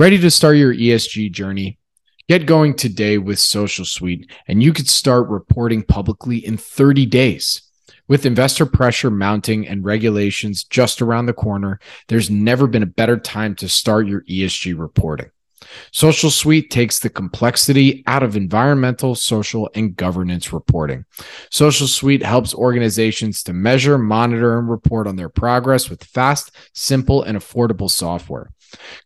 Ready to start your ESG journey? Get going today with Social Suite, and you could start reporting publicly in 30 days. With investor pressure mounting and regulations just around the corner, there's never been a better time to start your ESG reporting. Social Suite takes the complexity out of environmental, social, and governance reporting. Social Suite helps organizations to measure, monitor, and report on their progress with fast, simple, and affordable software.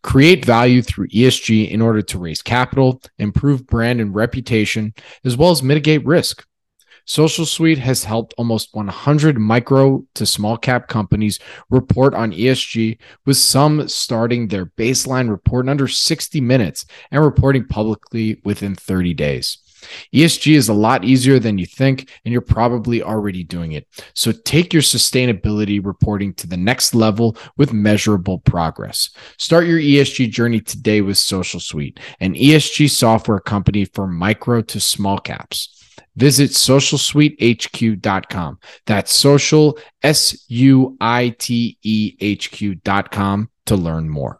Create value through ESG in order to raise capital, improve brand and reputation, as well as mitigate risk. Social Suite has helped almost 100 micro to small cap companies report on ESG, with some starting their baseline report in under 60 minutes and reporting publicly within 30 days. ESG is a lot easier than you think, and you're probably already doing it. So take your sustainability reporting to the next level with measurable progress. Start your ESG journey today with Social Suite, an ESG software company for micro to small caps. Visit socialsuitehq.com. That's social, S U I T E H Q.com to learn more.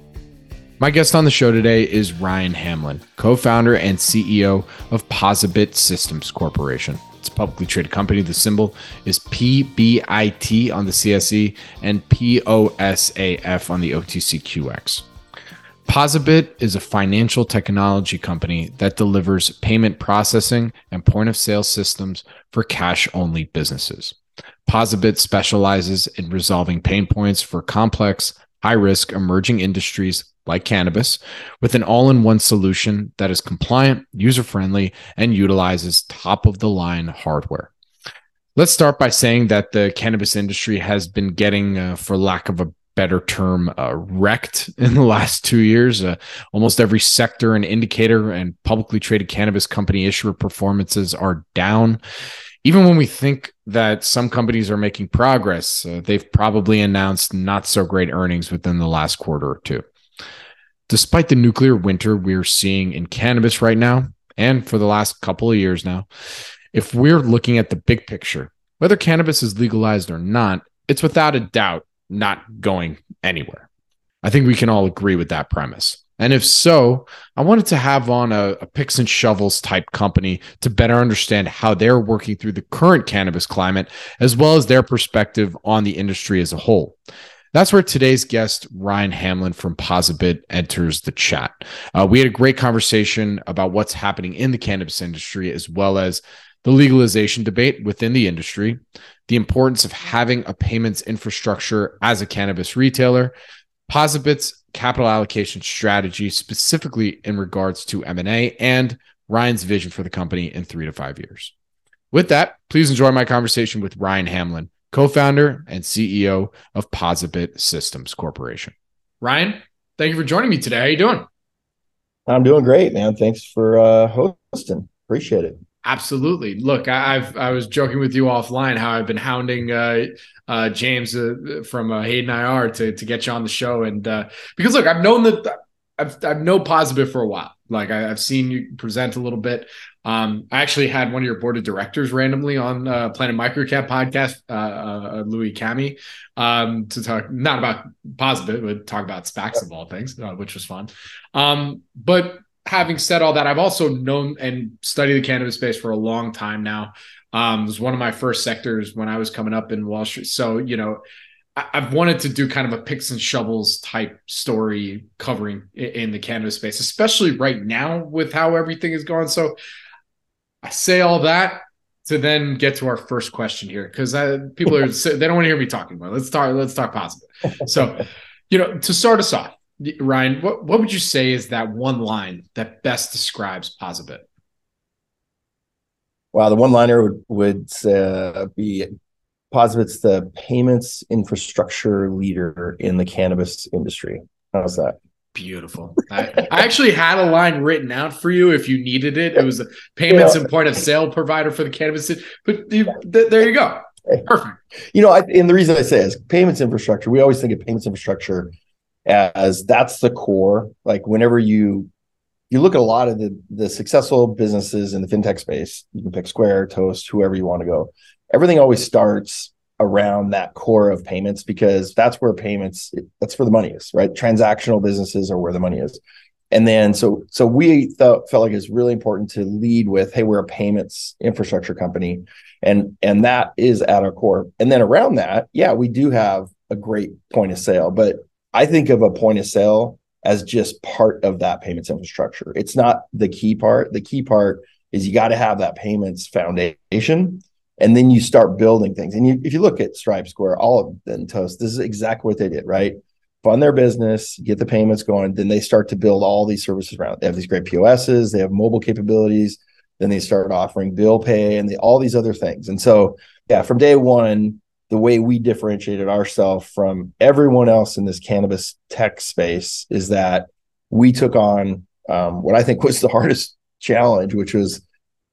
My guest on the show today is Ryan Hamlin, co founder and CEO of POSaBIT Systems Corporation. It's a publicly traded company. The symbol is PBIT on the CSE and POSAF on the OTCQX. POSaBIT is a financial technology company that delivers payment processing and point of sale systems for cash only businesses. POSaBIT specializes in resolving pain points for complex, high risk emerging industries like cannabis with an all in one solution that is compliant, user friendly, and utilizes top of the line hardware. Let's start by saying that the cannabis industry has been getting, uh, for lack of a better term, uh, wrecked in the last two years. Uh, almost every sector and indicator and publicly traded cannabis company issuer performances are down even when we think that some companies are making progress, uh, they've probably announced not so great earnings within the last quarter or two. Despite the nuclear winter we're seeing in cannabis right now, and for the last couple of years now, if we're looking at the big picture, whether cannabis is legalized or not, it's without a doubt not going anywhere. I think we can all agree with that premise. And if so, I wanted to have on a, a, picks and shovels type company to better understand how they're working through the current cannabis climate, as well as their perspective on the industry as a whole. That's where today's guest, Ryan Hamlin from Posabit, enters the chat. Uh, we had a great conversation about what's happening in the cannabis industry, as well as the legalization debate within the industry, the importance of having a payments infrastructure as a cannabis retailer, Posabit's capital allocation strategy, specifically in regards to M&A and Ryan's vision for the company in three to five years. With that, please enjoy my conversation with Ryan Hamlin, co-founder and CEO of Posabit Systems Corporation. Ryan, thank you for joining me today. How are you doing? I'm doing great, man. Thanks for uh, hosting. Appreciate it. Absolutely. Look, I, have I was joking with you offline how I've been hounding uh, uh, James uh, from uh, Hayden IR to to get you on the show, and uh, because look, I've known that I've I've known Posabit for a while. Like I, have seen you present a little bit. Um, I actually had one of your board of directors randomly on uh, Planet Microcap podcast, uh, uh, Louis Cami, um, to talk not about Posabit, but talk about SPACs of all things, uh, which was fun. Um, but having said all that, I've also known and studied the cannabis space for a long time now. Um, it was one of my first sectors when I was coming up in Wall Street. So, you know, I- have wanted to do kind of a picks and shovels type story covering in the cannabis space, especially right now with how everything is going. So I say all that to then get to our first question here because people are they don't want to hear me talking about. Let's talk. Let's talk positive. So, you know, to start us off, Ryan, what, what would you say is that one line that best describes Posabit? Wow, the one liner would, would uh, be Posabit's the payments infrastructure leader in the cannabis industry. How's that? Beautiful. I, I, actually had a line written out for you if you needed it. It was a payments yeah. and point of sale provider for the cannabis. But you, th- there you go. Perfect. You know, I, and the reason I say is payments infrastructure. We always think of payments infrastructure as that's the core. Like whenever you you look at a lot of the the successful businesses in the fintech space, you can pick Square, Toast, whoever you want to go. Everything always starts around that core of payments because that's where payments that's where the money is right transactional businesses are where the money is and then so so we thought felt like it's really important to lead with hey we're a payments infrastructure company and and that is at our core and then around that yeah we do have a great point of sale but i think of a point of sale as just part of that payments infrastructure it's not the key part the key part is you got to have that payments foundation and then you start building things. And you, if you look at Stripe, Square, all of them, Toast, this is exactly what they did, right? Fund their business, get the payments going, then they start to build all these services around. They have these great POSs, they have mobile capabilities, then they start offering bill pay and the, all these other things. And so, yeah, from day one, the way we differentiated ourselves from everyone else in this cannabis tech space is that we took on um, what I think was the hardest challenge, which was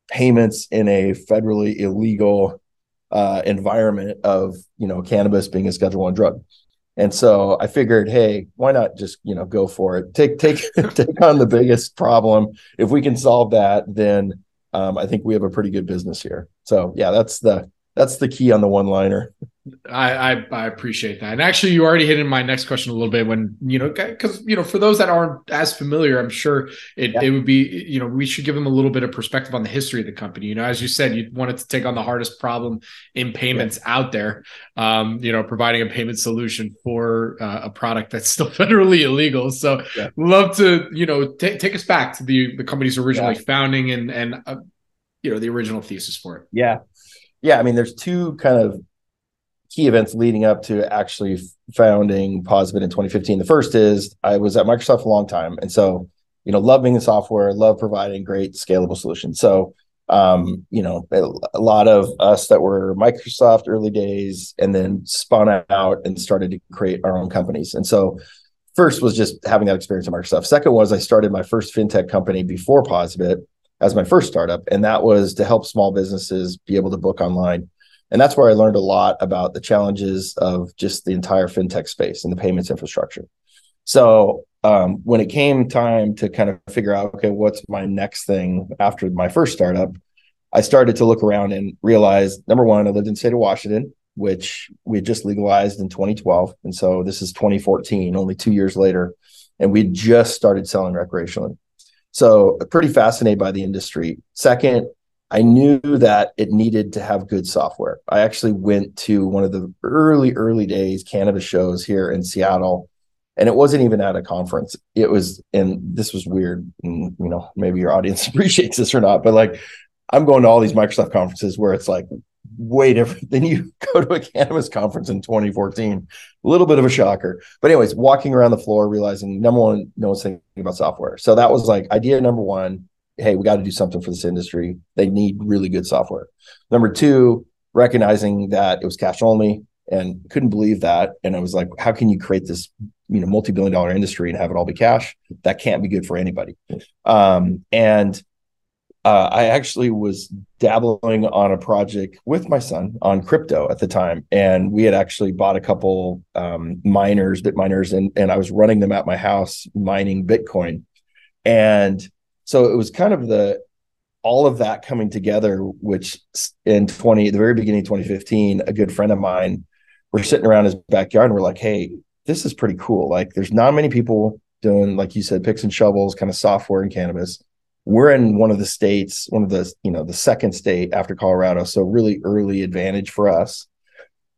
payments in a federally illegal uh, environment of you know cannabis being a Schedule One drug. And so I figured, hey, why not just you know go for it? Take take take on the biggest problem. If we can solve that, then um, I think we have a pretty good business here. So yeah, that's the that's the key on the one liner. I, I, I appreciate that. And actually, you already hit in my next question a little bit when you know because you know for those that aren't as familiar, I'm sure it, yeah. it would be you know we should give them a little bit of perspective on the history of the company. You know, as you said, you wanted to take on the hardest problem in payments yeah. out there. Um, you know, providing a payment solution for uh, a product that's still federally illegal. So, yeah. love to you know t- take us back to the the company's originally founding and and uh, you know the original thesis for it. Yeah, yeah. I mean, there's two kind of key events leading up to actually founding POSaBIT in 2015. The first is I was at Microsoft a long time, and so you know, love being in software, love providing great scalable solutions. So um, you know, a, lot of us that were Microsoft early days, and then spun out and started to create our own companies. And so first was just having that experience at Microsoft. Second was I started my first fintech company before POSaBIT as my first startup, and that was to help small businesses be able to book online and that's where I learned a lot about the challenges of just the entire fintech space and the payments infrastructure. So um, when it came time to kind of figure out, okay, what's my next thing after my first startup, I started to look around and realize number one, I lived in the state of Washington, which we had just legalized in 2012. And so this is 2014, only two years later. And we just started selling recreationally. So pretty fascinated by the industry. Second, I knew that it needed to have good software. I actually went to one of the early, early days cannabis shows here in Seattle, and it wasn't even at a conference. It was, and this was weird. And, you know, maybe your audience appreciates this or not, but like, I'm going to all these Microsoft conferences where it's like way different than you go to a cannabis conference in 2014. A little bit of a shocker. But, anyways, walking around the floor, realizing number one, no one's thinking about software. So that was like idea number one hey, we got to do something for this industry. They need really good software. Number two, recognizing that it was cash only and couldn't believe that. And I was like, how can you create this, you know, multi-billion dollar industry and have it all be cash? That can't be good for anybody. Um, and uh, I actually was dabbling on a project with my son on crypto at the time, and we had actually bought a couple um, miners, bit miners, and and I was running them at my house mining Bitcoin, and so it was kind of the all of that coming together which in 20 the very beginning of 2015 a good friend of mine we're sitting around his backyard and we're like hey this is pretty cool. Like there's not many people doing like you said picks and shovels kind of software in cannabis we're in one of the states one of the you know the second state after colorado so really early advantage for us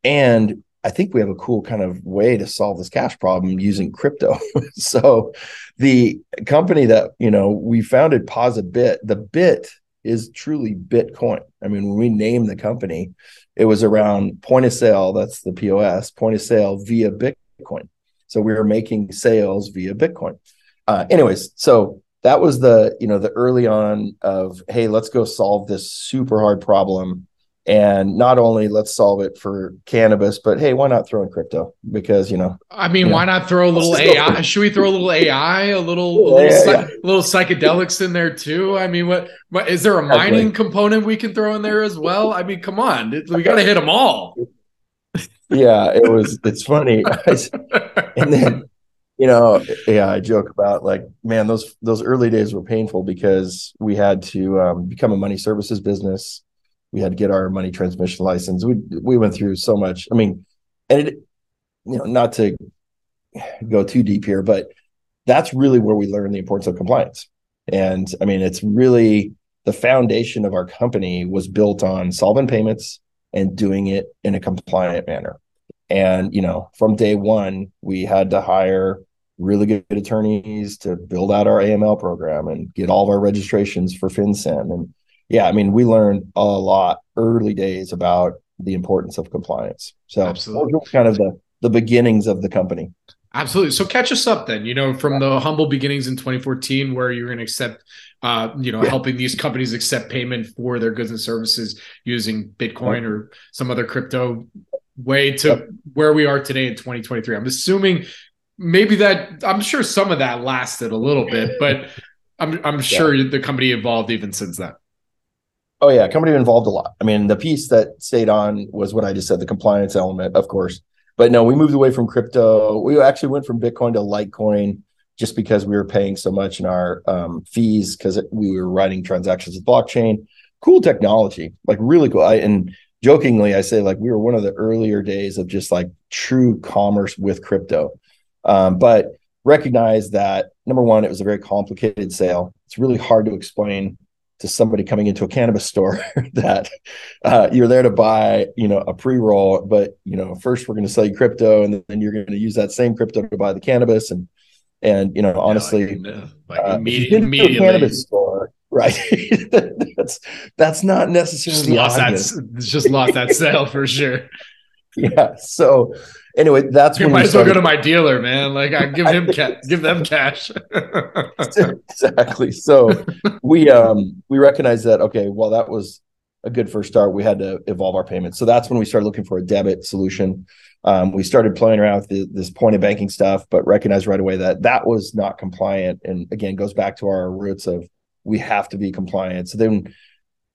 and I think we have a cool kind of way to solve this cash problem using crypto. so the company that, you know, we founded POSaBIT, the bit is truly Bitcoin. I mean, when we named the company, it was around point of sale, that's the POS, point of sale via Bitcoin. So we were making sales via Bitcoin. Uh, anyways, so that was the, you know, the early on of, hey, let's go solve this super hard problem and not only let's solve it for cannabis, but hey, why not throw in crypto? Because you know, I mean, why know, not throw a little AI? Should we throw a little AI, a little, a little, Yeah, yeah. little psychedelics in there too? I mean, what, what is there a mining component we can throw in there as well? I mean, come on, we got to hit them all. yeah, it was. It's funny, and then you know, yeah, I joke about like, man, those those early days were painful because we had to um, become a money services business. We had to get our money transmission license. We we went through so much. I mean, and it, you know, not to go too deep here, but that's really where we learned the importance of compliance. And I mean, it's really the foundation of our company was built on solvent payments and doing it in a compliant manner. And, you know, from day one, we had to hire really good attorneys to build out our AML program and get all of our registrations for FinCEN. And yeah, I mean, we learned a lot early days about the importance of compliance. So Absolutely. kind of the the beginnings of the company. Absolutely. So catch us up then, you know, from the humble beginnings in 2014, where you're going to accept, uh, you know, Yeah. helping these companies accept payment for their goods and services using Bitcoin or some other crypto way to Yep. where we are today in 2023. I'm assuming maybe that, I'm sure some of that lasted a little bit, but I'm, I'm sure the company evolved even since then. Oh yeah, company involved a lot. I mean, the piece that stayed on was what I just said, the compliance element, of course. But no, we moved away from crypto. We actually went from Bitcoin to Litecoin just because we were paying so much in our um, fees because we were writing transactions with blockchain. Cool technology, like really cool. I, and jokingly, I say like we were one of the earlier days of just like true commerce with crypto. Um, but recognize that number one, it was a very complicated sale. It's really hard to explain to somebody coming into a cannabis store that uh, you're there to buy, you know, a pre-roll, but you know, first we're going to sell you crypto, and then you're going to use that same crypto to buy the cannabis, and and you know, honestly, Yeah, like, uh, imme- if you've been to a immediately cannabis store, right? that's that's not necessarily just lost that, it's just lost that sale for sure. Yeah. So anyway, that's You when might we as well go to my dealer, man. Like I give him ca- give them cash. exactly. So we um we recognized that okay, well that was a good first start. We had to evolve our payments. So that's when we started looking for a debit solution. Um, we started playing around with the, this point of banking stuff, but recognized right away that that was not compliant. And again, goes back to our roots of we have to be compliant. So then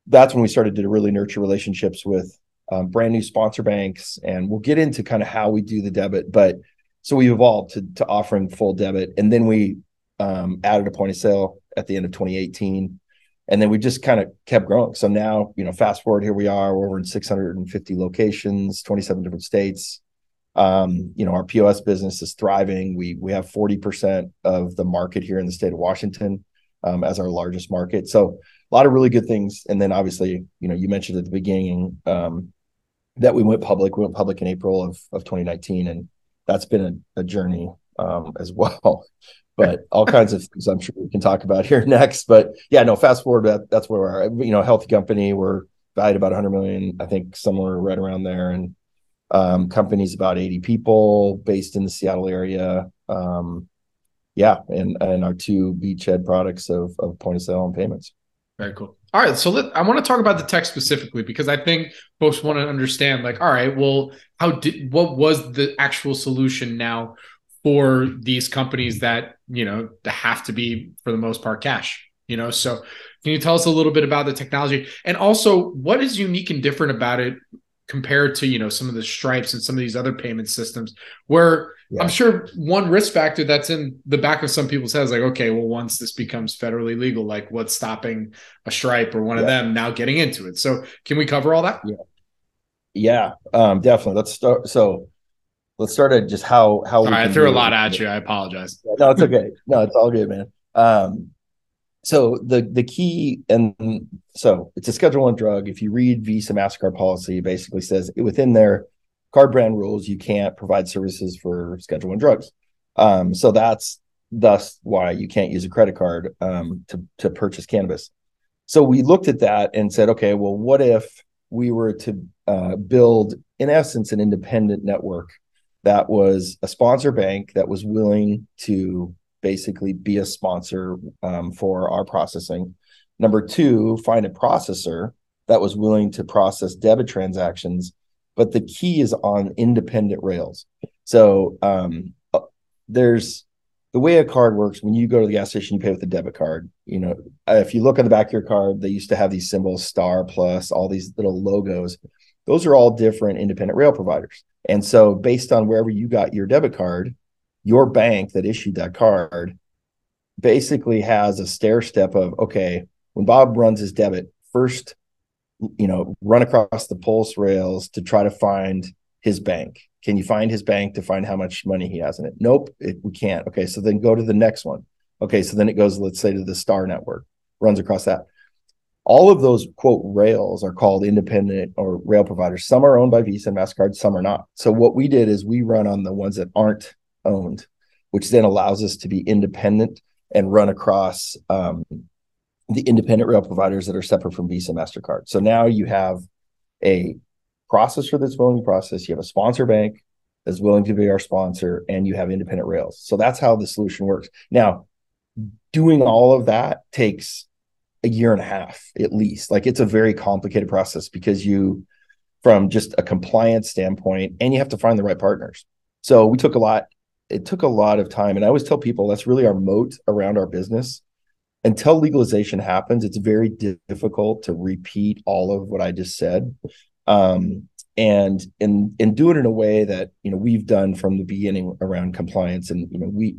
that's when we started to really nurture relationships with um, brand new sponsor banks, and we'll get into kind of how we do the debit. But so we evolved to to offering full debit, and then we um, added a point of sale at the end of 2018 and then we just kind of kept growing. So now you know fast forward here we are we're over in 650 locations 27 different states. Um, you know our pos business is thriving. We we have 40% of the market here in the state of washington um, as our largest market. So a lot of really good things and then obviously you know you mentioned at the beginning um, that we went public we went public in april of, of 2019 and that's been a, a journey um, as well but all kinds of things I'm sure we can talk about here next. But yeah, no, fast forward, that, that's where we are. You know, healthy company, we're valued about 100 million, I think somewhere right around there. And um, company's about 80 people based in the Seattle area. Um, yeah, and and our two beachhead products of, of point of sale and payments. Very cool. All right, so let, I want to talk about the tech specifically because I think folks want to understand. Like, all right, well, how did what was the actual solution now for these companies that you know have to be for the most part cash? You know, so can you tell us a little bit about the technology and also what is unique and different about it compared to you know some of the stripes and some of these other payment systems where Yeah. I'm sure one risk factor that's in the back of some people's heads, like, okay, well, once this becomes federally legal, like what's stopping a Stripe or one of them now getting into it? So, can we cover all that? Yeah, yeah um, definitely. Let's start. So let's start at just how how I threw a lot at you. I apologize. no, it's okay. No, it's all good, man. Um, so the the key and so it's a Schedule One drug. If you read Visa Mastercard policy, basically says within their card brand rules, you can't provide services for Schedule One drugs. Um, so that's thus why you can't use a credit card um, to to purchase cannabis. So we looked at that and said, okay, well, what if we were to uh, build, in essence, an independent network that was a sponsor bank that was willing to basically be a sponsor um, for our processing. Number two, find a processor that was willing to process debit transactions. But the key is on independent rails. So um, uh, there's the way a card works when you go to the gas station, you pay with a debit card. You know, if you look on the back of your card, they used to have these symbols, star plus, all these little logos. Those are all different independent rail providers. And so, based on wherever you got your debit card, your bank that issued that card basically has a stair step of okay, when Bob runs his debit, first, you know, run across the pulse rails to try to find his bank. Can you find his bank to find how much money he has in it? Nope, it, we can't. Okay, so then go to the next one. Okay, so then it goes, let's say, to the Star Network, runs across that. All of those quote rails are called independent or rail providers. Some are owned by Visa and MasterCard, some are not. So what we did is we run on the ones that aren't owned, which then allows us to be independent and run across um, the independent rail providers that are separate from Visa MasterCard. So now you have a processor that's willing to process, you have a sponsor bank that's willing to be our sponsor, and you have independent rails. So that's how the solution works. Now, doing all of that takes a year and a half at least. Like it's a very complicated process because you, from just a compliance standpoint, and you have to find the right partners. So we took a lot, it took a lot of time. And I always tell people that's really our moat around our business until legalization happens, it's very difficult to repeat all of what I just said. Um, and and and do it in a way that you know we've done from the beginning around compliance. And you know, we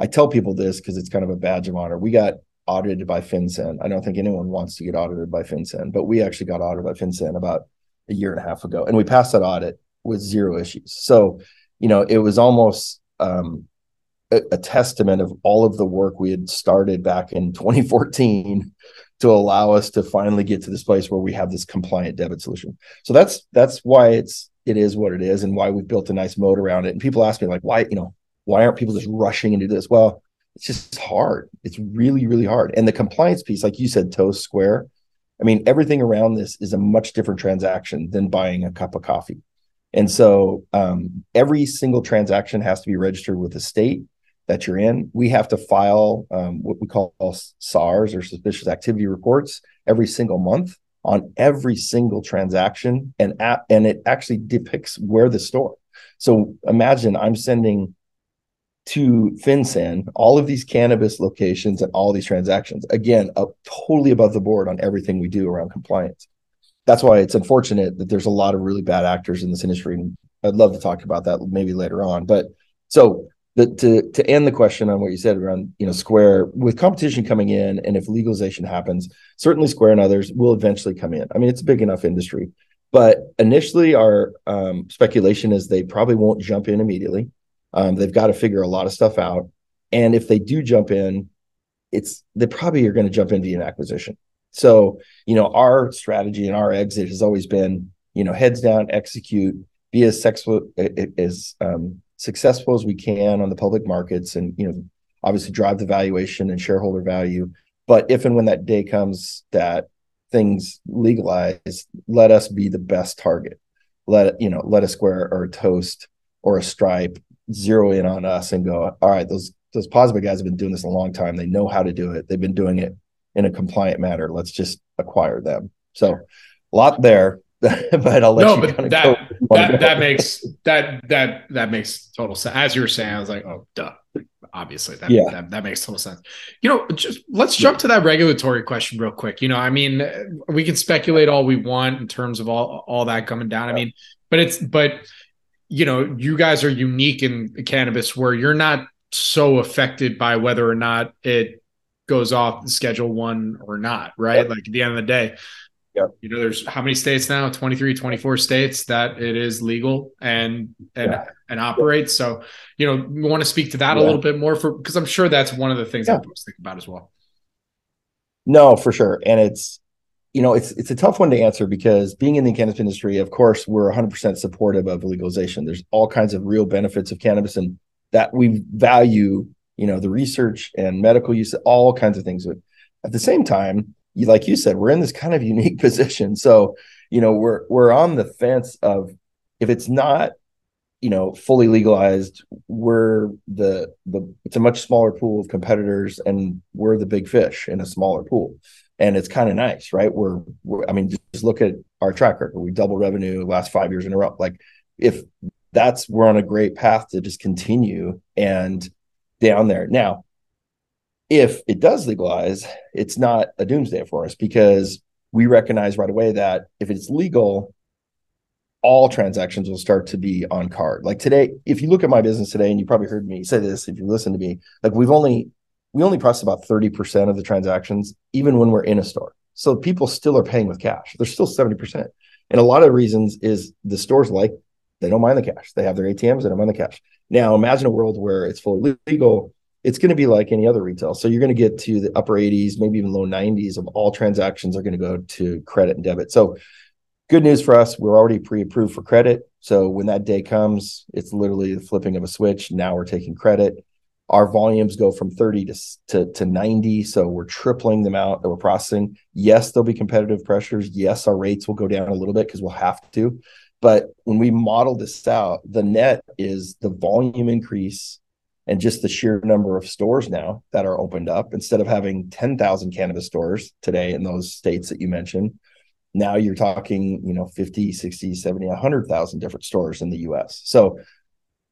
I tell people this because it's kind of a badge of honor. We got audited by FinCEN. I don't think anyone wants to get audited by FinCEN, but we actually got audited by FinCEN about a year and a half ago, and we passed that audit with zero issues. So, you know, it was almost um, a, a testament of all of the work we had started back in 2014 to allow us to finally get to this place where we have this compliant debit solution. So that's that's why it's it is what it is and why we've built a nice moat around it. And people ask me like, why you know why aren't people just rushing into this? Well, it's just hard. It's really really hard. And the compliance piece, like you said, Toast Square. I mean, everything around this is a much different transaction than buying a cup of coffee. And so um, every single transaction has to be registered with the state that you're in. We have to file um, what we call SARs or suspicious activity reports every single month on every single transaction, and at, and it actually depicts where the store. So imagine I'm sending to FinCEN all of these cannabis locations and all these transactions. Again, up totally above the board on everything we do around compliance. That's why it's unfortunate that there's a lot of really bad actors in this industry. And I'd love to talk about that maybe later on. But so the, to to end the question on what you said around you know Square with competition coming in, and if legalization happens, certainly Square and others will eventually come in. I mean, it's a big enough industry, but initially our um, speculation is they probably won't jump in immediately. Um, they've got to figure a lot of stuff out, and if they do jump in, it's they probably are going to jump in via an acquisition. So you know our strategy and our exit has always been you know heads down, execute, be as sexual as um, successful as we can on the public markets and you know obviously drive the valuation and shareholder value. But if and when that day comes that things legalize let us be the best target. Let you know let a square or a toast or a stripe zero in on us and go all right those those POSaBIT guys have been doing this a long time. They know how to do it. They've been doing it in a compliant manner let's just acquire them so a lot there but I'll let no, you but that that, that makes that that that makes total sense. As you were saying, I was like, oh, duh. Obviously, that, yeah. that that makes total sense. You know, just let's jump to that regulatory question real quick. You know, I mean, we can speculate all we want in terms of all all that coming down. Yeah. I mean, but it's but you know, you guys are unique in cannabis where you're not so affected by whether or not it goes off schedule one or not, right? Like at the end of the day, Yep. You know, there's how many states now? 23, 24 states that it is legal and and yeah. and operates. So, you know, we want to speak to that yeah. a little bit more for because I'm sure that's one of the things yeah. that folks think about as well. No, for sure. And it's you know, it's it's a tough one to answer because being in the cannabis industry, of course, we're 100% supportive of legalization. There's all kinds of real benefits of cannabis and that we value, you know, the research and medical use, all kinds of things. but At the same time, you, like you said, we're in this kind of unique position. So, you know, we're we're on the fence of if it's not, you know, fully legalized, we're the the it's a much smaller pool of competitors and we're the big fish in a smaller pool. and it's kind of nice, right? We're, we're, I mean, just look at our track record. We double revenue last five years in a row. Like, if that's we're on a great path to just continue and down there. Now, if it does legalize, it's not a doomsday for us because we recognize right away that if it's legal, all transactions will start to be on card. Like today, if you look at my business today, and you probably heard me say this if you listen to me, like we've only we only process about 30% of the transactions, even when we're in a store. So people still are paying with cash. They're still 70%. And a lot of reasons is the stores like they don't mind the cash. They have their ATMs, they don't mind the cash. Now imagine a world where it's fully legal. It's going to be like any other retail. So you're going to get to the upper 80s, maybe even low 90s of all transactions are going to go to credit and debit. So good news for us, we're already pre-approved for credit. So when that day comes, it's literally the flipping of a switch. Now we're taking credit. Our volumes go from 30 to, to, to 90. So we're tripling the amount that we're processing. Yes, there'll be competitive pressures. Yes, our rates will go down a little bit because we'll have to. But when we model this out, the net is the volume increase and just the sheer number of stores now that are opened up. Instead of having 10,000 cannabis stores today in those states that you mentioned, now you're talking, you know, 50, 60, 70, 100,000 different stores in the US. So,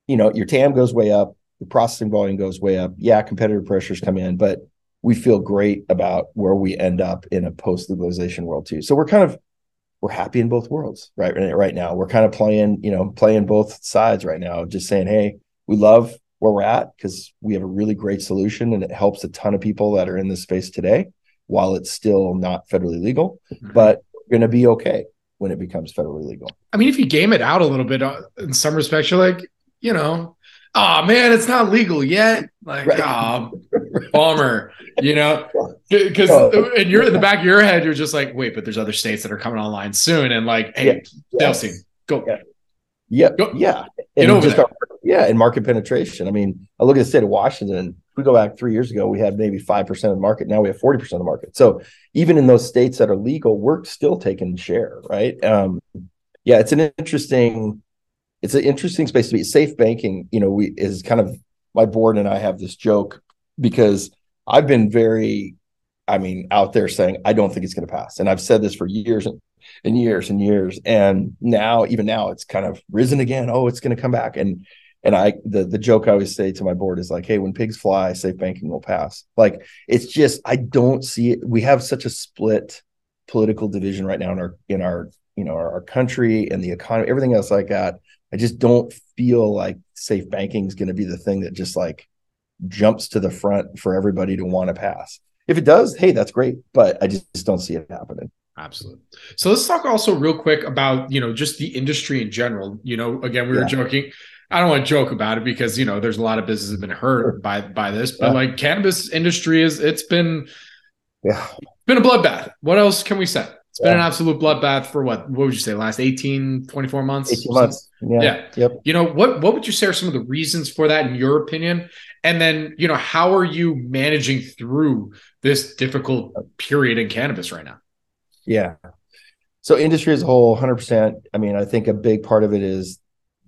you know, your TAM goes way up, the processing volume goes way up. Yeah, competitive pressures come in, but we feel great about where we end up in a post legalization world too. So we're kind of we're happy in both worlds right right now. We're kind of playing, you know, playing both sides right now, just saying, hey, we love where we're at because we have a really great solution and it helps a ton of people that are in this space today while it's still not federally legal. Mm-hmm. But going to be okay when it becomes federally legal. I mean, if you game it out a little bit uh, in some respects, you're like, you know, oh man, it's not legal yet. Like, right. oh, bummer, you know, because oh. and you're in the back of your head, you're just like, wait, but there's other states that are coming online soon, and like, hey, yeah. Yes. go, yeah, yeah, go. yeah. And just our, yeah, and market penetration. I mean, I look at the state of Washington we go back three years ago, we had maybe 5% of the market. Now we have 40% of the market. So even in those states that are legal, we're still taking share, right? Um, yeah, it's an interesting, it's an interesting space to be. Safe banking, you know, we is kind of my board and I have this joke because I've been very, I mean, out there saying I don't think it's going to pass, and I've said this for years and, and years and years, and now even now it's kind of risen again. Oh, it's going to come back, and and I the the joke I always say to my board is like, hey, when pigs fly, safe banking will pass. Like it's just I don't see it. We have such a split political division right now in our in our you know our, our country and the economy, everything else like that. I just don't feel like safe banking is going to be the thing that just like jumps to the front for everybody to want to pass. If it does, hey, that's great, but I just, just don't see it happening. Absolutely. So let's talk also real quick about, you know, just the industry in general. You know, again, we yeah. were joking I don't want to joke about it because you know there's a lot of businesses have been hurt by by this, but yeah. like cannabis industry is it's been yeah been a bloodbath. What else can we say? It's yeah. been an absolute bloodbath for what what would you say last 18 24 months 18 months yeah. yeah yep you know what what would you say are some of the reasons for that in your opinion and then you know how are you managing through this difficult period in cannabis right now yeah so industry as a whole 100% i mean i think a big part of it is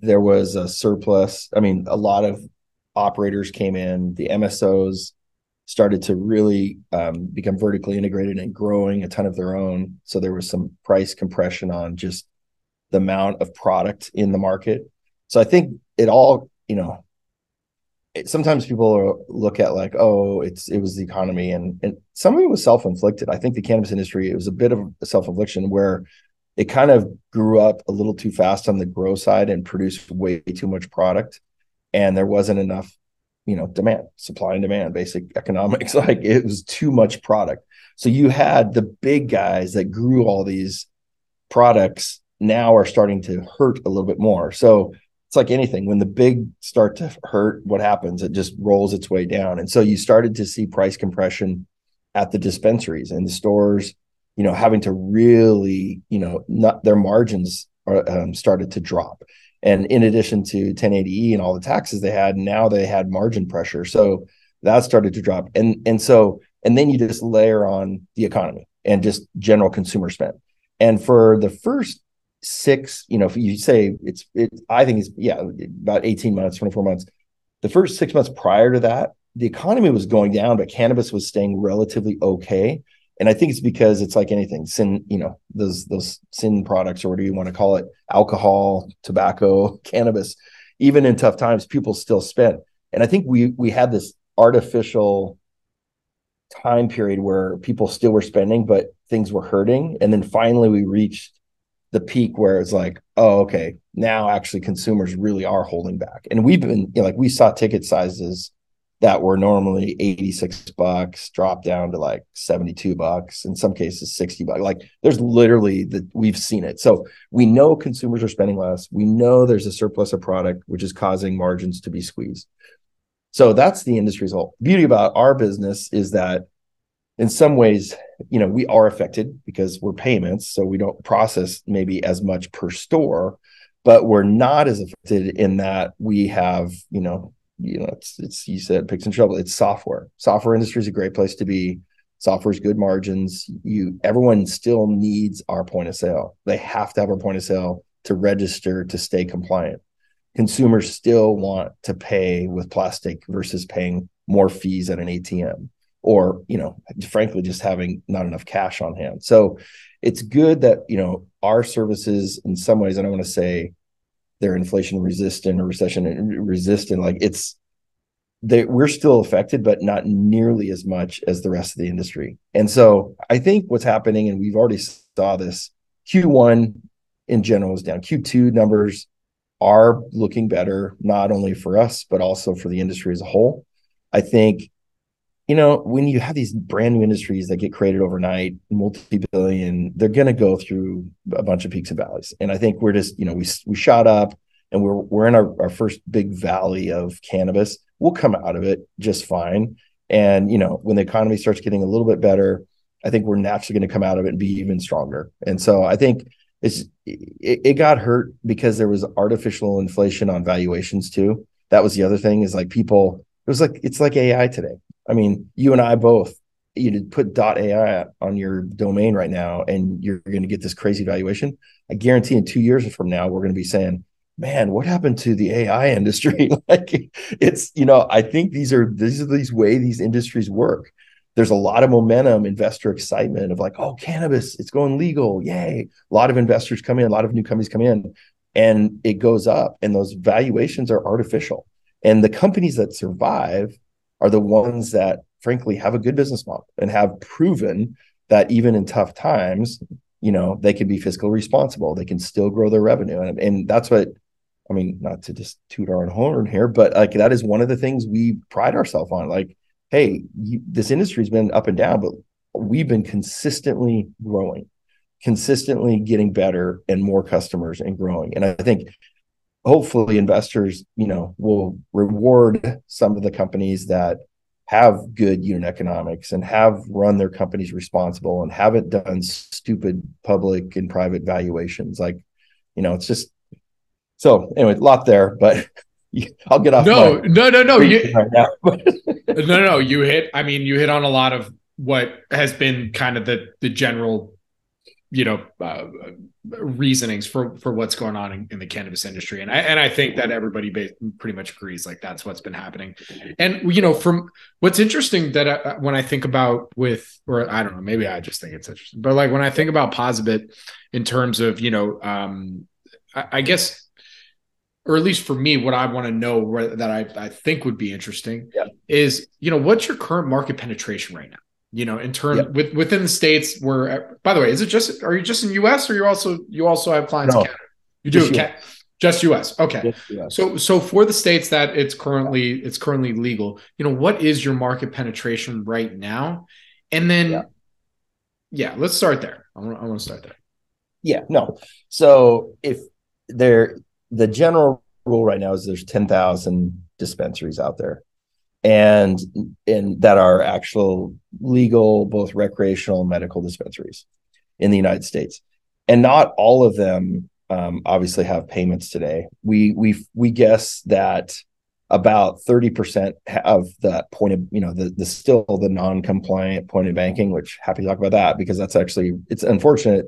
there was a surplus. I mean, a lot of operators came in. The MSOs started to really um, become vertically integrated and growing a ton of their own. So there was some price compression on just the amount of product in the market. So I think it all, you know, it, sometimes people look at like, oh, it's it was the economy, and and some of it was self inflicted. I think the cannabis industry it was a bit of a self infliction where it kind of grew up a little too fast on the grow side and produced way too much product and there wasn't enough you know demand supply and demand basic economics like it was too much product. So you had the big guys that grew all these products now are starting to hurt a little bit more. So it's like anything when the big start to hurt what happens? It just rolls its way down. And so you started to see price compression at the dispensaries and the stores you know, having to really, you know, not their margins are, um, started to drop. And in addition to 280E and all the taxes they had, now they had margin pressure. So that started to drop. And and so and then you just layer on the economy and just general consumer spend. And for the first six, you know, if you say it's it, I think it's yeah, about 18 months, 24 months. The first six months prior to that, the economy was going down, but cannabis was staying relatively okay And I think it's because it's like anything, sin, you know, those those sin products or what do you want to call it, alcohol, tobacco, cannabis, even in tough times, people still spend. And I think we we had this artificial time period where people still were spending, but things were hurting. And then finally we reached the peak where it's like, oh, okay, now actually consumers really are holding back. And we've been, you know, like we saw ticket sizes that were normally 86 bucks drop down to like 72 bucks in some cases 60 bucks. Like there's literally that we've seen it. So we know consumers are spending less. We know there's a surplus of product which is causing margins to be squeezed. So that's the industry's whole. Beauty about our business is that in some ways you know we are affected because we're payments so we don't process maybe as much per store but we're not as affected in that we have you know you know, it's it's you said picks and trouble. It's software. Software industry is a great place to be. Software's good margins. You everyone still needs our point of sale. They have to have our point of sale to register to stay compliant. Consumers still want to pay with plastic versus paying more fees at an ATM or, you know, frankly just having not enough cash on hand. So it's good that, you know, our services in some ways I don't want to say they're inflation resistant or recession resistant. Like it's they we're still affected, but not nearly as much as the rest of the industry. And so I think what's happening, and we've already saw this, Q1 in general is down. Q2 numbers are looking better, not only for us, but also for the industry as a whole. I think, you know, when you have these brand new industries that get created overnight, multi-billion, they're going to go through a bunch of peaks and valleys. And I think we're just, you know, we we shot up and we're we're in our, our first big valley of cannabis we'll come out of it just fine. And you know, when the economy starts getting a little bit better, I think we're naturally going to come out of it and be even stronger. And so I think it's it, it got hurt because there was artificial inflation on valuations too. That was the other thing is like people. It was like it's like AI today. I mean, you and I both. You put .ai on your domain right now, and you're going to get this crazy valuation. I guarantee in two years from now, we're going to be saying, man, what happened to the AI industry? like it's, you know, I think these are these are these way these industries work. There's a lot of momentum, investor excitement of like, oh, cannabis, it's going legal. Yay. A lot of investors come in, a lot of new companies come in, and it goes up. And those valuations are artificial. And the companies that survive are the ones that frankly have a good business model and have proven that even in tough times, you know, they can be fiscally responsible. They can still grow their revenue. And, and that's what I mean, not to just toot our own horn here, but like that is one of the things we pride ourselves on. Like, hey, you, this industry's been up and down, but we've been consistently growing, consistently getting better and more customers and growing. And I think hopefully investors, you know, will reward some of the companies that have good unit economics and have run their companies responsible and haven't done stupid public and private valuations. Like, you know, it's just so anyway, a lot there, but I'll get off. No, no, no, no. You, right no, no, no. You hit. I mean, you hit on a lot of what has been kind of the the general, you know, uh, reasonings for for what's going on in, in, the cannabis industry, and I and I think that everybody pretty much agrees like that's what's been happening. And you know, from what's interesting that I, when I think about with, or I don't know, maybe I just think it's interesting, but like when I think about POSaBIT in terms of you know, um, I, I guess or at least for me, what I want to know that I, I think would be interesting yeah. is, you know, what's your current market penetration right now? You know, in terms yeah. with within the states where, by the way, is it just are you just in U.S. or you also you also have clients no, in Canada? You do just US. just U.S. Okay, US. so so for the states that it's currently it's currently legal, you know, what is your market penetration right now? And then, yeah, yeah let's start there. I want I want to start there. Yeah, no. So if there the general rule right now is there's 10,000 dispensaries out there and and that are actual legal both recreational and medical dispensaries in the United States. And not all of them um, obviously have payments today. We we we guess that about 30% of that point of you know the, the still the non-compliant point of banking which happy to talk about that because that's actually it's unfortunate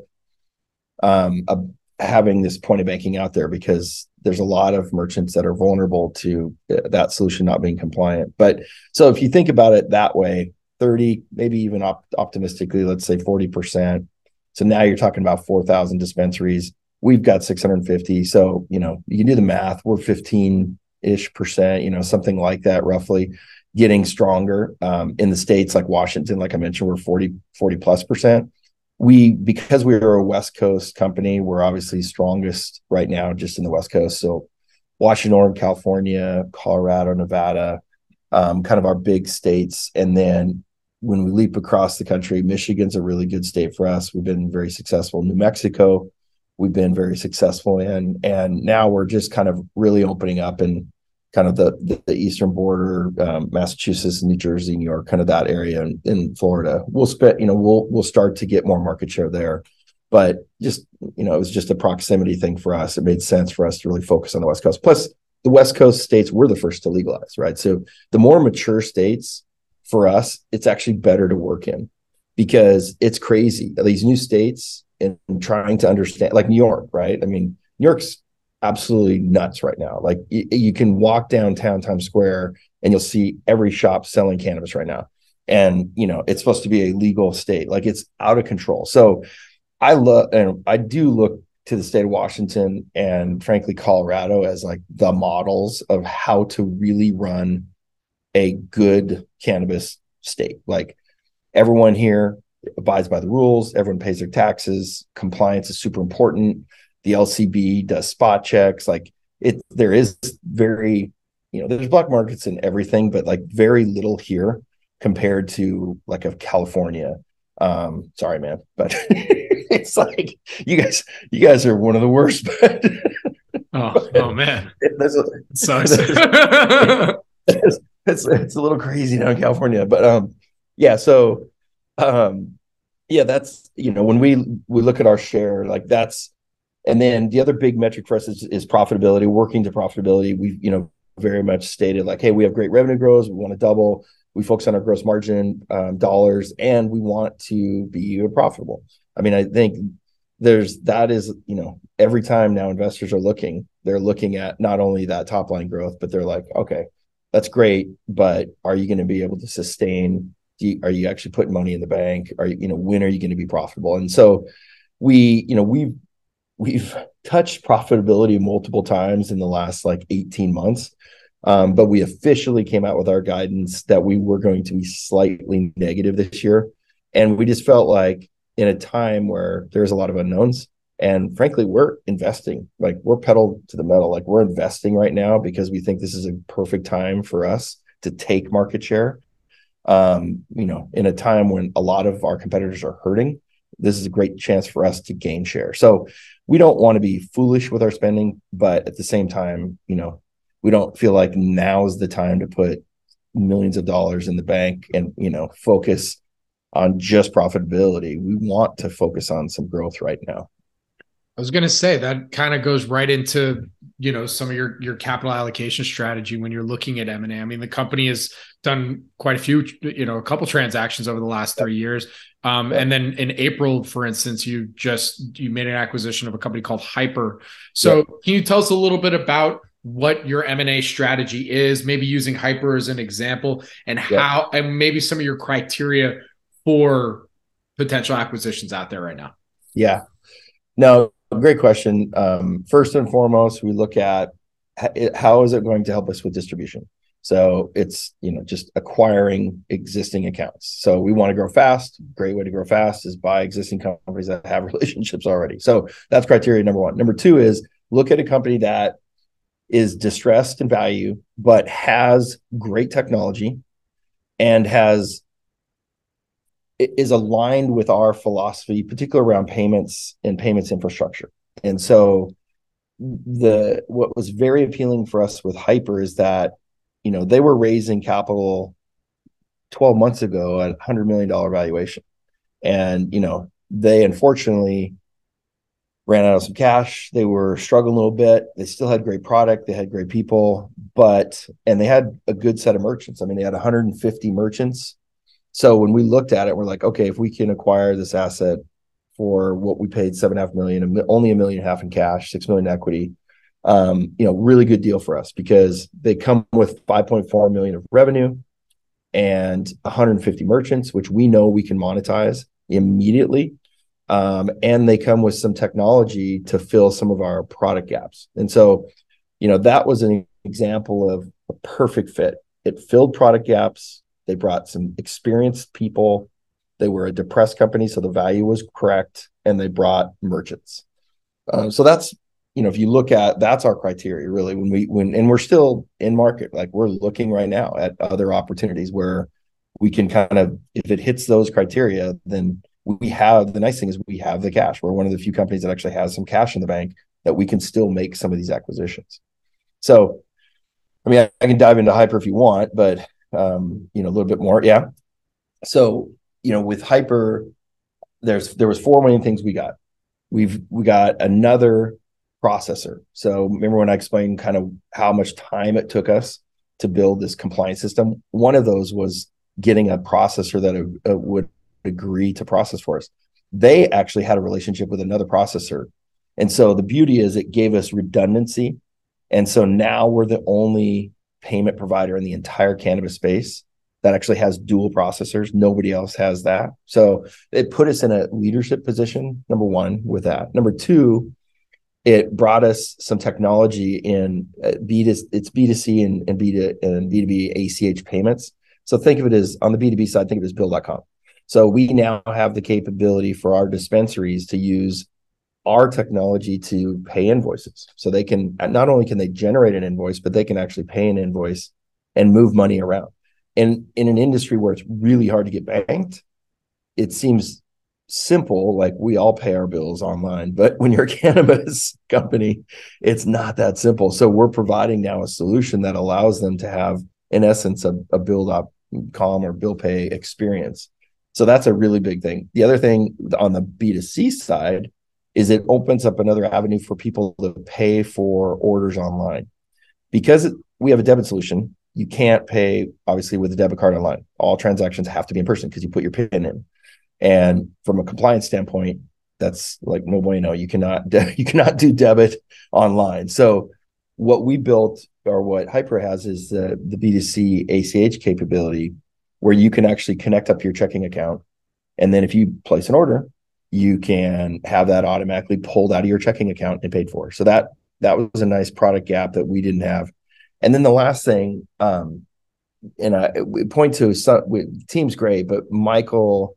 um, a, having this point of banking out there because there's a lot of merchants that are vulnerable to uh, that solution not being compliant. But so if you think about it that way, 30, maybe even op- optimistically, let's say 40%. So now you're talking about 4,000 dispensaries. We've got 650. So, you know, you can do the math. We're 15 ish percent, you know, something like that, roughly getting stronger. Um, in the States like Washington, like I mentioned, we're 40, 40 plus percent. We, because we are a West Coast company, we're obviously strongest right now just in the West Coast. So, Washington, California, Colorado, Nevada, um, kind of our big states. And then when we leap across the country, Michigan's a really good state for us. We've been very successful. New Mexico, we've been very successful in. And now we're just kind of really opening up in kind of the, the, the eastern border, um, Massachusetts, New Jersey, New York, kind of that area in, in Florida. We'll spend, you know, we'll we'll start to get more market share there. But just, you know, it was just a proximity thing for us. It made sense for us to really focus on the West Coast. Plus, the West Coast states were the first to legalize, right? So the more mature states for us, it's actually better to work in because it's crazy. These new states and trying to understand, like New York, right? I mean, New York's absolutely nuts right now. Like y- you can walk downtown Times Square and you'll see every shop selling cannabis right now. And you know, it's supposed to be a legal state. Like it's out of control. So I love and I do look to the state of Washington and frankly Colorado as like the models of how to really run a good cannabis state. Like everyone here abides by the rules, everyone pays their taxes, compliance is super important. The LCB does spot checks. Like it, there is very, you know, there's black markets and everything, but like very little here compared to like of California. Um, sorry, man, but it's like you guys, you guys are one of the worst. But oh, oh man, there's a, it sucks. it's, it's it's a little crazy now in California, but um, yeah. So, um, yeah, that's you know when we we look at our share, like that's, and then the other big metric for us is, is profitability. Working to profitability, we you know very much stated like, hey, we have great revenue growth, we want to double. We focus on our gross margin um, dollars, and we want to be profitable. I mean, I think there's that is you know every time now investors are looking, they're looking at not only that top line growth, but they're like, okay, that's great, but are you going to be able to sustain? You, are you actually putting money in the bank? Are you, you know, when are you going to be profitable? And so we, you know, we've we've touched profitability multiple times in the last like 18 months. Um, but we officially came out with our guidance that we were going to be slightly negative this year. And we just felt like in a time where there's a lot of unknowns, and frankly, we're investing, like we're pedal to the metal, like we're investing right now because we think this is a perfect time for us to take market share. Um, you know, in a time when a lot of our competitors are hurting, this is a great chance for us to gain share. So we don't want to be foolish with our spending, but at the same time, you know, we don't feel like now is the time to put millions of dollars in the bank and you know focus on just profitability. We want to focus on some growth right now. I was going to say that kind of goes right into you know some of your your capital allocation strategy when you're looking at M and A. I mean, the company has done quite a few, you know, a couple transactions over the last three years. Um, and then in April, for instance, you just you made an acquisition of a company called Hypur. So yeah. can you tell us a little bit about what your M&A strategy is, maybe using Hypur as an example, and how and maybe some of your criteria for potential acquisitions out there right now? Yeah. No, great question. Um, first and foremost, we look at how is it going to help us with distribution. So it's you know just acquiring existing accounts. So we want to grow fast. Great way to grow fast is buy existing companies that have relationships already. So that's criteria number one. Number two is look at a company that is distressed in value but has great technology and has is aligned with our philosophy, particularly around payments and payments infrastructure. And so the what was very appealing for us with Hypur is that you know they were raising capital 12 months ago at 100 million dollar valuation. And you know they unfortunately ran out of some cash. They were struggling a little bit. They still had great product. They had great people but and they had a good set of merchants. I mean they had 150 merchants. So when we looked at it, we're like, okay, if we can acquire this asset for what we paid seven and a half million, only a million and a half in cash, six million equity, um, you know, really good deal for us because they come with 5.4 million of revenue. and 150 merchants, which we know we can monetize immediately. Um, and they come with some technology to fill some of our product gaps. And so, you know, that was an example of a perfect fit. It filled product gaps. They brought some experienced people. They were a depressed company, so the value was correct, and they brought merchants. Um, so that's you know, if you look at that's our criteria really when we when and we're still in market, like we're looking right now at other opportunities where we can kind of if it hits those criteria, then we have the nice thing is we have the cash. We're one of the few companies that actually has some cash in the bank that we can still make some of these acquisitions. So, I mean, I, I can dive into Hypur if you want, but um, you know, a little bit more. Yeah. So, you know, with Hypur, there's there was four main things we got. We've we got another processor. So remember when I explained kind of how much time it took us to build this compliance system? One of those was getting a processor that uh, would agree to process for us. They actually had a relationship with another processor. And so the beauty is it gave us redundancy. And so now we're the only payment provider in the entire cannabis space that actually has dual processors. Nobody else has that. So it put us in a leadership position, number one, with that. Number two, it brought us some technology in uh, B to it's B to C and, and B to and B to B ACH payments. So think of it as on the B2B side, think of it as bill.com. So we now have the capability for our dispensaries to use our technology to pay invoices. So they can not only can they generate an invoice, but they can actually pay an invoice and move money around. And in an industry where it's really hard to get banked, it seems simple like we all pay our bills online but when you're a cannabis company it's not that simple. So we're providing now a solution that allows them to have in essence a, a build up com or bill pay experience. So that's a really big thing. The other thing on the b2c side is it opens up another avenue for people to pay for orders online. Because we have a debit solution you can't pay obviously with a debit card online. All transactions have to be in person because you put your pin in and from a compliance standpoint, that's like no bueno. You cannot de- you cannot do debit online. So what we built or what Hypur has is the the B2C ACH capability where you can actually connect up your checking account. And then if you place an order, you can have that automatically pulled out of your checking account and paid for. So that that was a nice product gap that we didn't have. And then the last thing, um, and I point to some, team's great, but Michael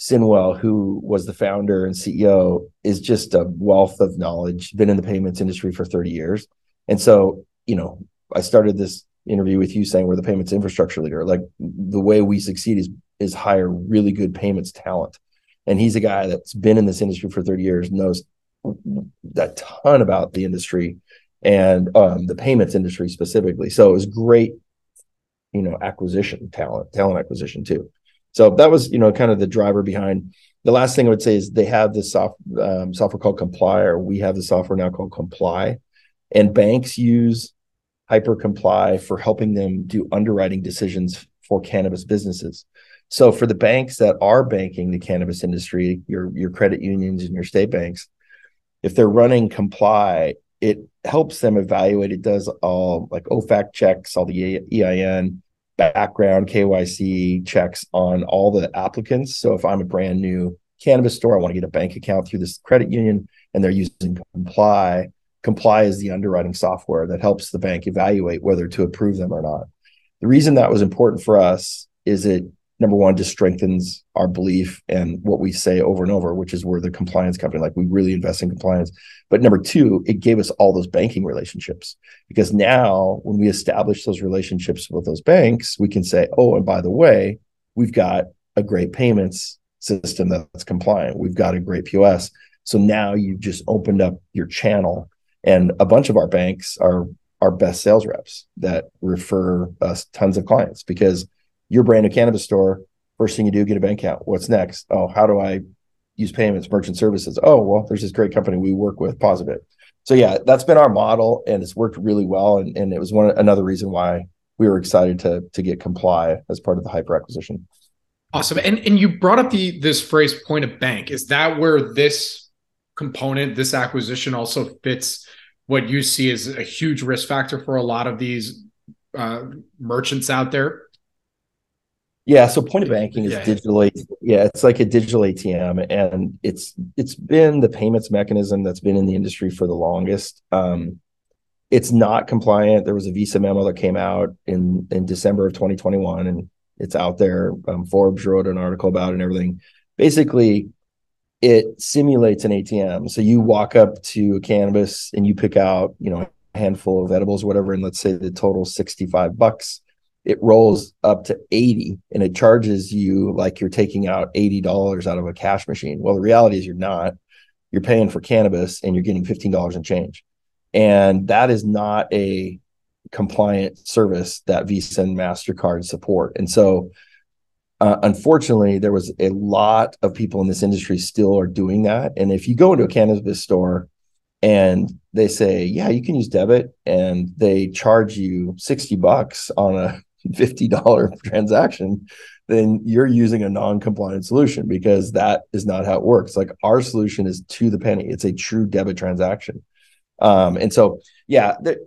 Sinwell, who was the founder and CEO, is just a wealth of knowledge, been in the payments industry for 30 years. And so, you know, I started this interview with you saying we're the payments infrastructure leader. Like the way we succeed is is hire really good payments talent. And he's a guy that's been in this industry for 30 years, knows a ton about the industry and um, the payments industry specifically. So it was great, you know, acquisition talent, talent acquisition too. So that was, you know, kind of the driver behind. The last thing I would say is they have this soft, um, software called Comply, or we have the software now called Comply, and banks use Hypur Comply for helping them do underwriting decisions for cannabis businesses. So for the banks that are banking the cannabis industry, your your credit unions and your state banks, if they're running Comply, it helps them evaluate. It does all like OFAC checks, all the EIN, background KYC checks on all the applicants. So if I'm a brand new cannabis store, I want to get a bank account through this credit union and they're using Comply. Comply is the underwriting software that helps the bank evaluate whether to approve them or not. The reason that was important for us is it number one just strengthens our belief and what we say over and over which is we're the compliance company. Like we really invest in compliance. But number two it gave us all those banking relationships. Because now when we establish those relationships with those banks we can say oh and by the way we've got a great payments system that's compliant. We've got a great pos so now you've just opened up your channel. And a bunch of our banks are our best sales reps that refer us tons of clients because your brand new cannabis store, first thing you do, get a bank account. What's next? Oh, how do I use payments, merchant services? Oh, well, there's this great company we work with, POSaBIT. So yeah, that's been our model and it's worked really well. And, and it was one another reason why we were excited to to get comply as part of the Hypur acquisition. Awesome. And and you brought up the this phrase point of bank. Is that where this component, this acquisition also fits what you see as a huge risk factor for a lot of these uh, merchants out there? Yeah, so point of banking is Yeah. digital. Yeah, it's like a digital ATM, and it's it's been the payments mechanism that's been in the industry for the longest. Um, it's not compliant. There was a Visa memo that came out in in December of 2021, and it's out there. Um, Forbes wrote an article about it and everything. Basically, it simulates an ATM. So you walk up to a cannabis and you pick out, you know, a handful of edibles, whatever, and let's say the total 65 bucks it rolls up to 80 and it charges you like you're taking out $80 out of a cash machine. Well, the reality is you're not. You're paying for cannabis and you're getting $15 in change. And that is not a compliant service that Visa and MasterCard support. And so, uh, unfortunately, there was a lot of people in this industry still are doing that. And if you go into a cannabis store and they say, yeah, you can use debit, and they charge you 60 bucks on a $50 transaction, then you're using a non-compliant solution because that is not how it works. Like our solution is to the penny. It's a true debit transaction. Um, and so, yeah, there,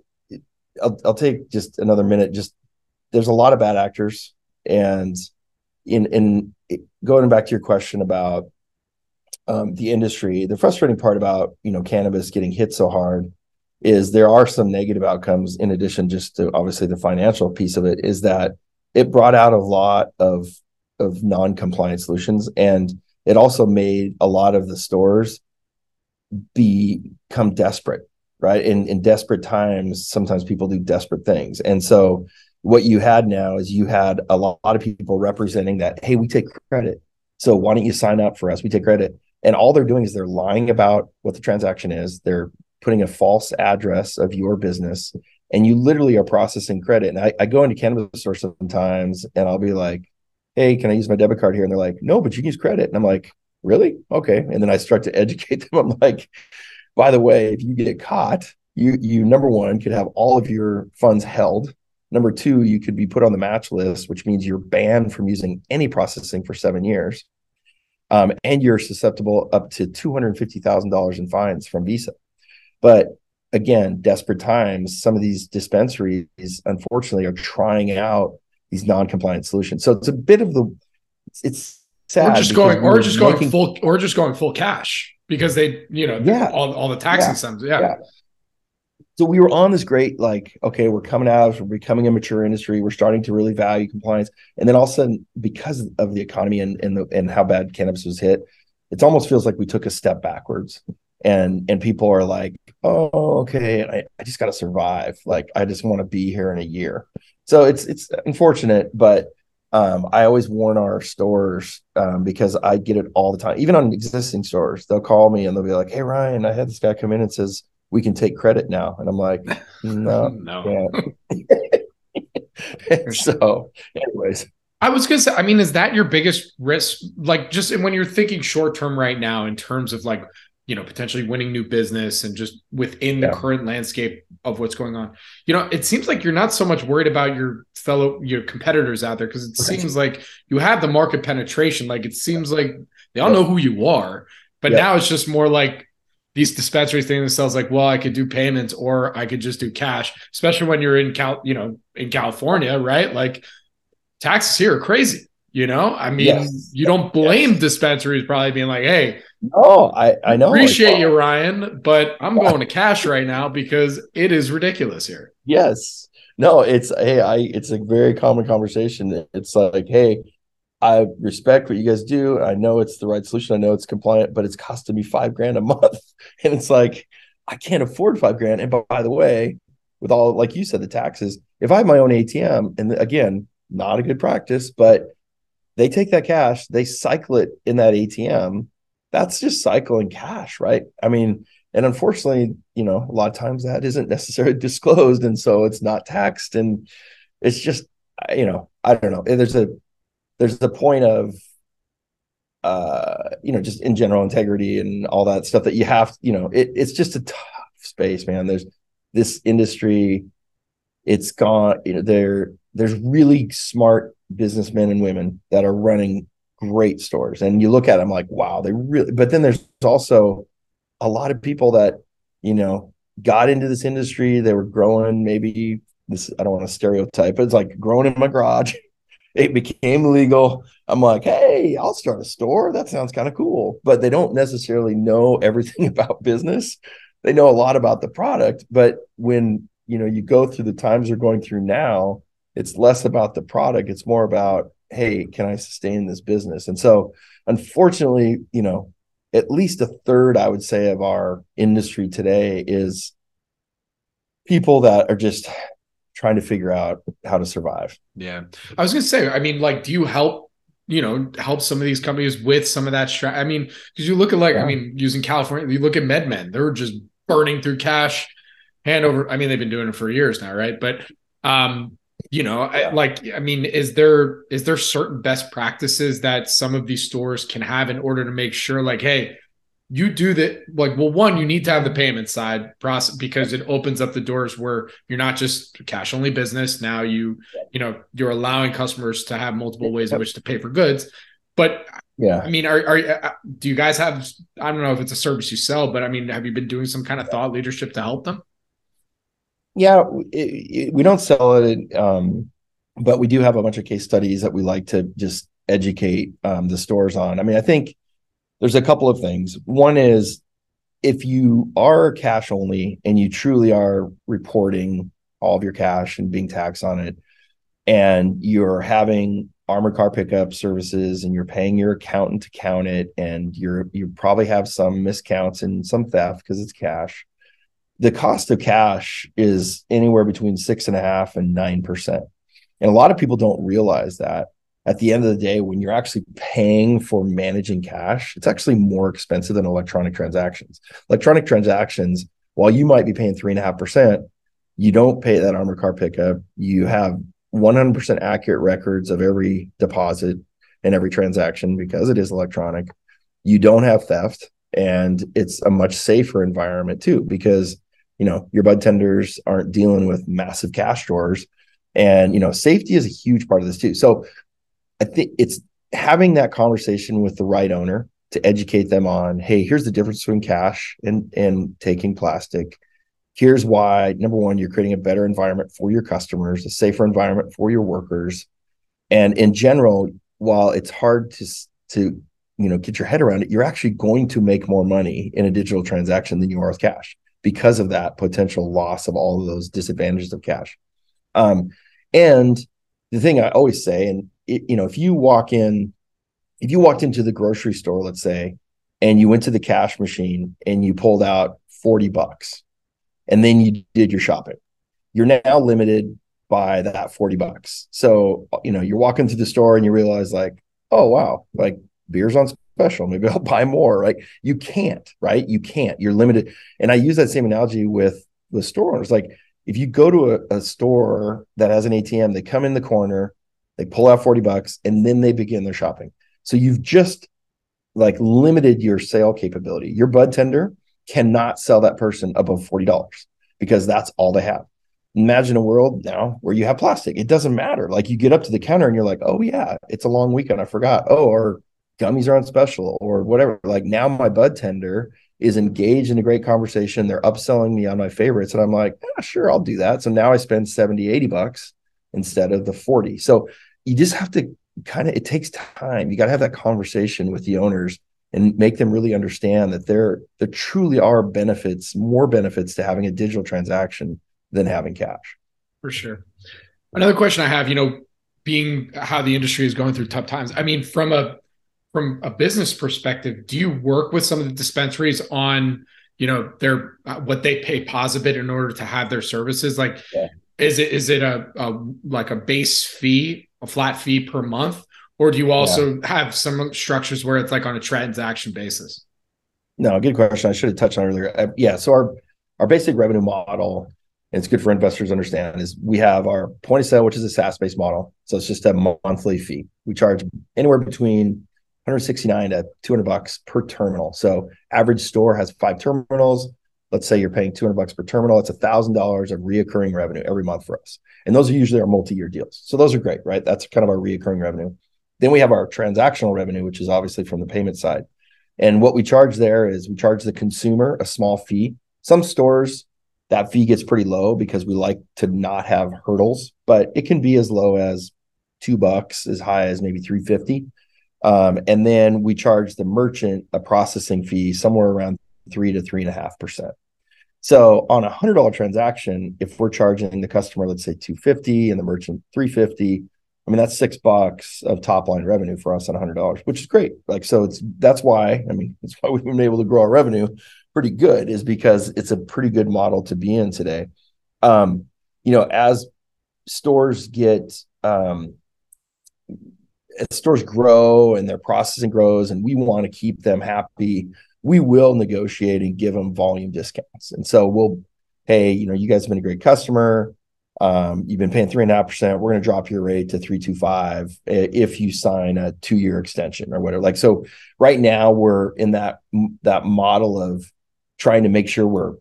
I'll, I'll take just another minute. Just there's a lot of bad actors, and in in going back to your question about um, the industry, the frustrating part about you know cannabis getting hit so hard is there are some negative outcomes in addition just to obviously the financial piece of it is that it brought out a lot of of non-compliant solutions. And it also made a lot of the stores become desperate right? In in desperate times sometimes people do desperate things. And so what you had now is you had a lot, lot of people representing that hey we take credit. So why don't you sign up for us? We take credit. And all they're doing is they're lying about what the transaction is. They're putting a false address of your business and you literally are processing credit. And I, I go into cannabis stores sometimes and i'll be like hey can i use my debit card here? And they're like no but you can use credit. And i'm like really? Okay. And then i start to educate them. I'm like by the way if you get caught you you number one could have all of your funds held. Number two you could be put on the match list which means you're banned from using any processing for seven years um, and you're susceptible up to $250000 in fines from visa but again, desperate times, some of these dispensaries, unfortunately, are trying out these non-compliant solutions. So it's a bit of the it's sad. Or just going, or we're just going making- full, or just going full cash because they, you know, Yeah. all, all the tax Yeah. incentives. Yeah. Yeah. So we were on this great, like, okay, we're coming out, we're becoming a mature industry, we're starting to really value compliance, and then all of a sudden, because of the economy and and the, and how bad cannabis was hit, it almost feels like we took a step backwards. And and people are like, oh, okay, I, I just got to survive. Like, I just want to be here in a year. So it's it's unfortunate, but um, I always warn our stores um, because I get it all the time. Even on existing stores, they'll call me and they'll be like, "Hey, Ryan, I had this guy come in and says we can take credit now," and I'm like, "No, no. so, anyways, I was gonna say, I mean, is that your biggest risk? Like, just when you're thinking short term right now, in terms of like, you know, potentially winning new business and just within the current landscape of what's going on, you know, it seems like you're not so much worried about your fellow your competitors out there because it Right. seems like you have the market penetration. Like, it seems like they all Yeah. know who you are, but Yeah. now it's just more like these dispensaries think themselves like, well, I could do payments or I could just do cash, especially when you're in Cal, you know, in California, right? Like taxes here are crazy. You know, I mean, Yes. you don't blame dispensaries probably being like, "Hey, no, I I know. appreciate you, Ryan, but I'm going to cash right now because it is ridiculous here." Yes. No, it's hey, I it's a very common conversation. It's like, hey, I respect what you guys do. I know it's the right solution. I know it's compliant, but it's costing me five grand a month. And it's like, I can't afford five grand. And by, by the way, with all like you said, the taxes, if I have my own ATM, and again, not a good practice, but they take that cash, they cycle it in that ATM. That's just cycling cash, right? I mean, and unfortunately, you know, a lot of times that isn't necessarily disclosed, and so it's not taxed, and it's just, you know, I don't know. There's a there's the point of, uh, you know, just in general integrity and all that stuff that you have. You know, it, it's just a tough space, man. There's this industry. It's gone. You know, there there's really smart businessmen and women that are running great stores, and you look at them like, wow, they really. But then there's also a lot of people that you know got into this industry they were growing maybe this i don't want to stereotype but it's like growing in my garage it became legal. I'm like, hey, I'll start a store. That sounds kind of cool. But they don't necessarily know everything about business. They know a lot about the product. But when you know you go through the times they're going through now, it's less about the product. It's more about, hey, can I sustain this business? And so unfortunately, you know, at least a third, I would say, of our industry today is people that are just trying to figure out how to survive. Yeah. I was going to say, I mean, like, do you help, you know, help some of these companies with some of that strat? I mean, because you look at like, yeah. I mean, using California, you look at MedMen, they're just burning through cash hand over. I mean, they've been doing it for years now, right? But, um, you know, yeah. I, like, I mean, is there is there certain best practices that some of these stores can have in order to make sure, like, hey, you do that like well one you need to have the payment side process because it opens up the doors where you're not just cash only business. Now you you know you're allowing customers to have multiple ways in which to pay for goods. But yeah. I mean are, are uh, do you guys have i don't know if it's a service you sell but i mean have you been doing some kind of thought leadership to help them yeah it, it, we don't sell it um, but we do have a bunch of case studies that we like to just educate um, the stores on i mean i think there's a couple of things. One is if you are cash only and you truly are reporting all of your cash and being taxed on it, and you're having armored car pickup services and you're paying your accountant to count it, and you're you probably have some miscounts and some theft because it's cash. The cost of cash is anywhere between six and a half and nine percent. And a lot of people don't realize that at the end of the day, when you're actually paying for managing cash, it's actually more expensive than electronic transactions. Electronic transactions, while you might be paying three and a half percent, you don't pay that armored car pickup. You have 100% accurate records of every deposit and every transaction because it is electronic. You don't have theft, and it's a much safer environment too because you know your bud tenders aren't dealing with massive cash drawers and you know safety is a huge part of this too so I think it's having that conversation with the right owner to educate them on, hey, here's the difference between cash and and taking plastic. Here's why number one, you're creating a better environment for your customers, a safer environment for your workers. And in general, while it's hard to to you know get your head around it, you're actually going to make more money in a digital transaction than you are with cash because of that potential loss of all of those disadvantages of cash. Um, and the thing I always say, and it, you know, if you walk in, if you walked into the grocery store, let's say, and you went to the cash machine and you pulled out 40 bucks and then you did your shopping, you're now limited by that 40 bucks. So, you know, you're walking through the store and you realize, like, oh, wow, like beer's on special. Maybe I'll buy more. Right. You can't, right? You can't. You're limited. And I use that same analogy with the store owners. Like, if you go to a, a store that has an ATM, they come in the corner, they pull out 40 bucks and then they begin their shopping. So you've just like limited your sale capability. Your bud tender cannot sell that person above $40 because that's all they have. Imagine a world now where you have plastic. It doesn't matter. Like you get up to the counter and you're like, oh, yeah, it's a long weekend. I forgot. Oh, or gummies are on special or whatever. Like now my bud tender is engaged in a great conversation. They're upselling me on my favorites. And I'm like, ah, sure, I'll do that. So now I spend 70, 80 bucks instead of the 40. So you just have to kind of it takes time. You got to have that conversation with the owners and make them really understand that there there truly are benefits, more benefits to having a digital transaction than having cash. For sure. Another question I have, you know, being how the industry is going through tough times. I mean, from a from a business perspective, do you work with some of the dispensaries on, you know, their uh, what they pay POSaBIT in order to have their services? Like, yeah. Is it is it a, a like a base fee, a flat fee per month, or do you also yeah. have some structures where it's like on a transaction basis? No, good question. I should have touched on earlier. Uh, yeah, so our our basic revenue model, and it's good for investors to understand, is we have our point of sale, which is a SaaS based model. So it's just a monthly fee. We charge anywhere between 169 to 200 bucks per terminal. So average store has five terminals. Let's say you're paying 200 bucks per terminal. It's a $1000 of reoccurring revenue every month for us. And those are usually our multi-year deals. So those are great right? That's kind of our reoccurring revenue. Then we have our transactional revenue which is obviously from the payment side. And what we charge there is we charge the consumer a small fee. Some stores that fee gets pretty low because we like to not have hurdles but it can be as low as two bucks as high as maybe 350 um, and then we charge the merchant a processing fee somewhere around three to three and a half percent so on a hundred dollar transaction if we're charging the customer let's say 250 and the merchant 350 I mean, that's six bucks of top line revenue for us on a hundred dollars, which is great. Like, so it's that's why, I mean, that's why we've been able to grow our revenue pretty good, is because it's a pretty good model to be in today. Um, you know, as stores get um as stores grow and their processing grows and we want to keep them happy, we will negotiate and give them volume discounts. And so we'll, hey, you know, you guys have been a great customer um, you've been paying three and a half percent. We're going to drop your rate to three two five if you sign a two year extension or whatever. Like so, right now we're in that that model of trying to make sure we're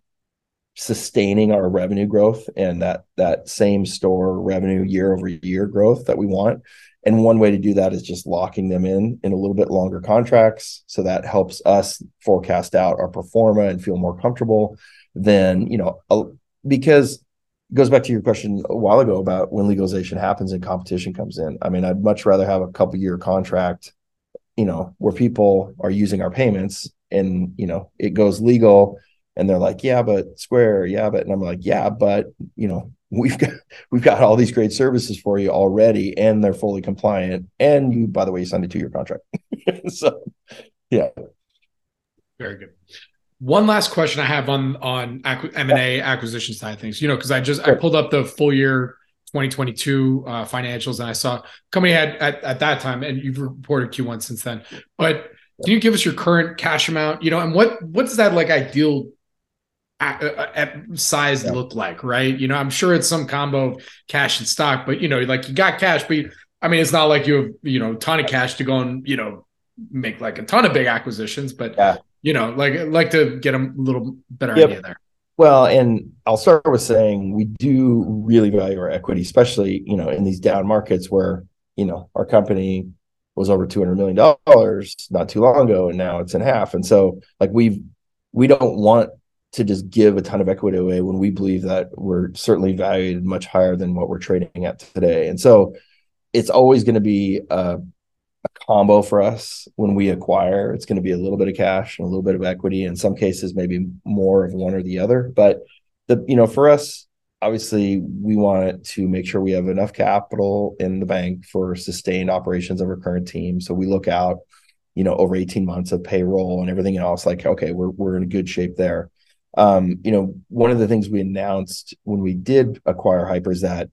sustaining our revenue growth and that that same store revenue year over year growth that we want. And one way to do that is just locking them in in a little bit longer contracts, so that helps us forecast out our pro forma and feel more comfortable. Than you know, because goes back to your question a while ago about when legalization happens and competition comes in. I mean, I'd much rather have a couple year contract, you know, where people are using our payments and, you know, it goes legal and they're like, yeah, but Square, yeah, but, and I'm like, yeah, but, you know, we've got, we've got all these great services for you already and they're fully compliant. And you, by the way, you signed a two year contract. so, yeah. Very good one last question I have on on M and A acquisition side of things. You know, because I just sure. I pulled up the full year 2022 uh, financials and I saw company had at, at that time, and you've reported Q1 since then. But can you give us your current cash amount? You know, and what what does that like ideal at, uh, uh, at size yeah. look like? Right? You know, I'm sure it's some combo of cash and stock, but you know, like you got cash, but you, I mean, it's not like you have you know a ton of cash to go and you know make like a ton of big acquisitions, but yeah you know, like like to get a little better yep. idea there. Well, and I'll start with saying we do really value our equity, especially you know in these down markets where you know our company was over two hundred million dollars not too long ago, and now it's in half. And so, like we've we don't want to just give a ton of equity away when we believe that we're certainly valued much higher than what we're trading at today. And so, it's always going to be a a combo for us when we acquire. It's going to be a little bit of cash and a little bit of equity. In some cases, maybe more of one or the other. But the you know for us, obviously, we want to make sure we have enough capital in the bank for sustained operations of our current team. So we look out, you know, over eighteen months of payroll and everything else. Like, okay, we're we're in good shape there. Um, you know, one of the things we announced when we did acquire Hypur is that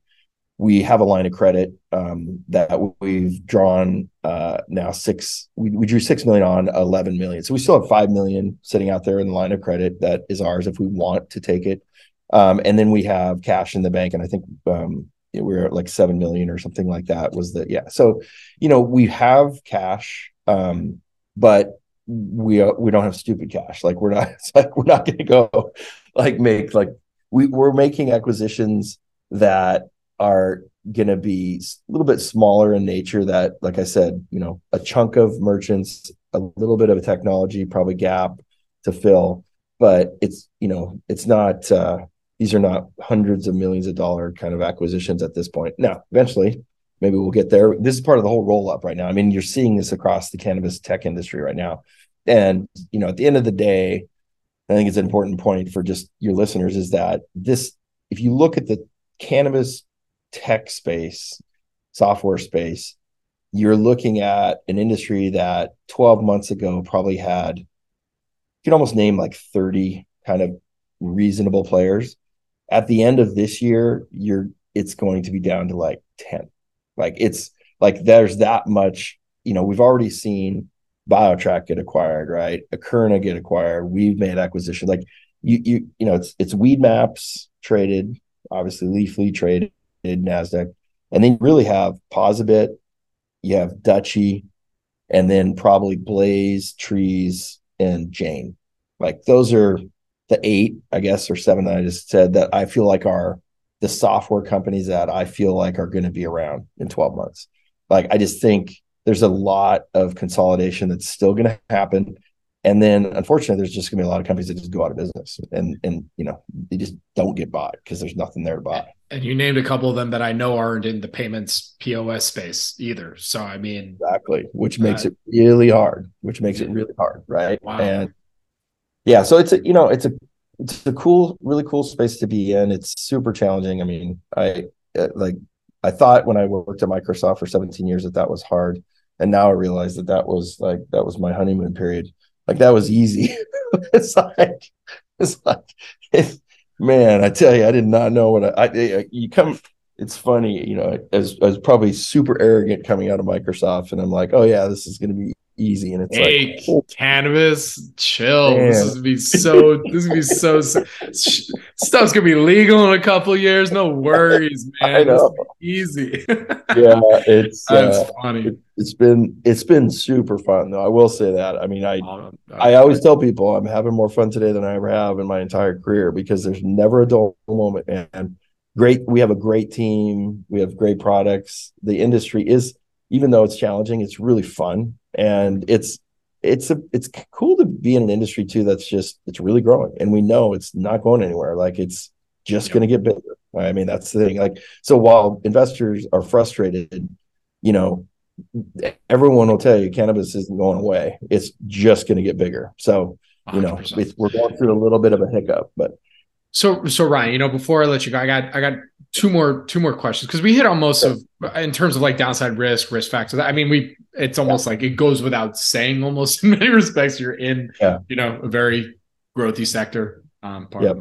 we have a line of credit um, that we've drawn uh, now six. We, we, drew six million on eleven million, so we still have five million sitting out there in the line of credit that is ours if we want to take it. Um, and then we have cash in the bank, and I think um, we we're at like seven million or something like that. Was the yeah? So you know we have cash, um, but we uh, we don't have stupid cash. Like we're not. It's like we're not going to go like make like we we're making acquisitions that are going to be a little bit smaller in nature that like i said you know a chunk of merchants a little bit of a technology probably gap to fill but it's you know it's not uh these are not hundreds of millions of dollar kind of acquisitions at this point now eventually maybe we'll get there this is part of the whole roll up right now i mean you're seeing this across the cannabis tech industry right now and you know at the end of the day i think it's an important point for just your listeners is that this if you look at the cannabis tech space, software space, you're looking at an industry that 12 months ago probably had, you can almost name like 30 kind of reasonable players. At the end of this year, you're it's going to be down to like 10. Like it's like there's that much, you know, we've already seen BioTrack get acquired, right? Akerna get acquired. We've made acquisition. Like you, you, you know, it's it's Weedmaps traded, obviously Leafly traded, Nasdaq, and then you really have POSaBIT, you have Dutchie, and then probably Blaze, Treez, and Jane. Like those are the eight, I guess, or seven that I just said that I feel like are the software companies that I feel like are going to be around in 12 months. Like I just think there's a lot of consolidation that's still going to happen. And then unfortunately, there's just gonna be a lot of companies that just go out of business and and you know, they just don't get bought because there's nothing there to buy. And you named a couple of them that I know aren't in the payments POS space either. So I mean exactly, which makes uh, it really hard, which makes it really hard, right? Wow. And yeah, so it's a you know, it's a it's a cool, really cool space to be in. It's super challenging. I mean, I uh, like I thought when I worked at Microsoft for 17 years that that was hard, and now I realize that that was like that was my honeymoon period. Like that was easy. it's like it's like man, I tell you, I did not know what I, I you come. It's funny, you know, as I was probably super arrogant coming out of Microsoft, and I'm like, oh yeah, this is going to be easy. And it's hey, like, oh, cannabis, chill. Man. This is gonna be so. this is gonna be so. Stuff's gonna be legal in a couple years. No worries, man. Easy. yeah, it's that's uh, funny. It, has been it's been super fun though. I will say that. I mean, I oh, I always tell people I'm having more fun today than I ever have in my entire career because there's never a dull moment, man. Great. We have a great team. We have great products. The industry is even though it's challenging, it's really fun and it's it's a it's cool to be in an industry too that's just it's really growing. And we know it's not going anywhere. Like it's just going to get bigger. I mean that's the thing. Like so while investors are frustrated you know everyone will tell you cannabis isn't going away. It's just going to get bigger. So you know we're going through a little bit of a hiccup but so so ryan you know before i let you go i got i got two more two more questions because we hit on most of in terms of like downside risk risk factors i mean we it's almost yeah. like it goes without saying almost in many respects you're in yeah. you know a very growthy sector um part yep.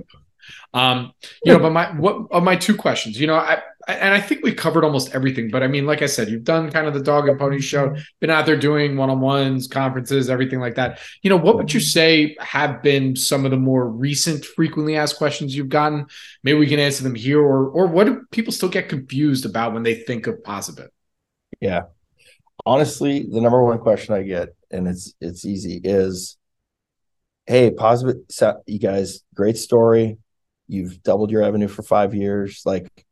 um you know but my what of my two questions you know i and I think we covered almost everything. But I mean, like I said, you've done kind of the dog and pony mm-hmm. show, been out there doing one on ones, conferences, everything like that. You know, what would you say have been some of the more recent, frequently asked questions you've gotten? Maybe we can answer them here, or or what do people still get confused about when they think of POSaBIT? Yeah, honestly, the number one question I get, and it's it's easy, is, "Hey, POSaBIT, you guys, great story. You've doubled your revenue for five years. Like,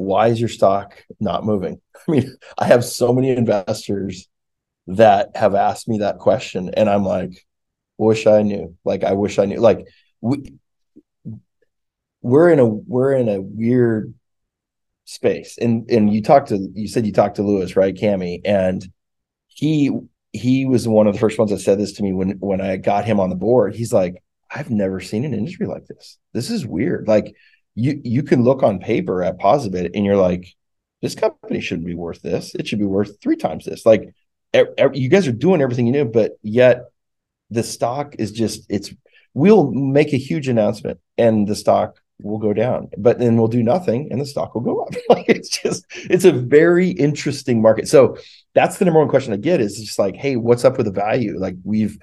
why is your stock not moving? I mean, I have so many investors that have asked me that question, and I'm like, wish I knew. Like, I wish I knew. Like, we we're in a we're in a weird space. And and you talked to you said you talked to Lewis, right, Cami, and he he was one of the first ones that said this to me when when I got him on the board. He's like, I've never seen an industry like this. This is weird. Like you you can look on paper at and you're like, this company shouldn't be worth this. It should be worth three times this. Like you guys are doing everything you know, but yet the stock is just it's we'll make a huge announcement and the stock will go down, but then we'll do nothing and the stock will go up. like it's just it's a very interesting market. So that's the number one question I get is just like, hey, what's up with the value? Like we've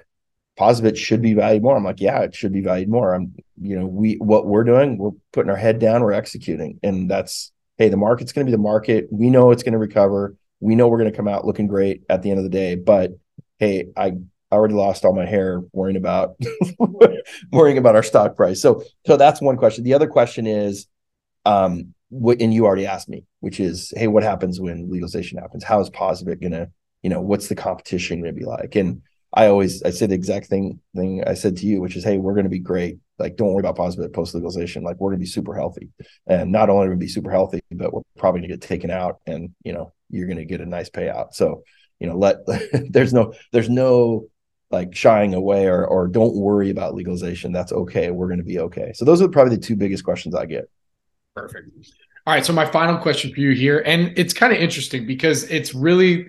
POSaBIT should be valued more. I'm like, yeah, it should be valued more. I'm, you know, we what we're doing, we're putting our head down, we're executing, and that's hey, the market's going to be the market. We know it's going to recover. We know we're going to come out looking great at the end of the day. But hey, I already lost all my hair worrying about worrying about our stock price. So so that's one question. The other question is, um, what and you already asked me, which is, hey, what happens when legalization happens? How is POSaBIT gonna, you know, what's the competition gonna be like? And I always I say the exact thing thing I said to you, which is, hey, we're going to be great. Like, don't worry about POSaBIT post legalization. Like, we're going to be super healthy, and not only going to be super healthy, but we're probably going to get taken out, and you know, you're going to get a nice payout. So, you know, let there's no there's no like shying away or or don't worry about legalization. That's okay. We're going to be okay. So those are probably the two biggest questions I get. Perfect. All right. So my final question for you here, and it's kind of interesting because it's really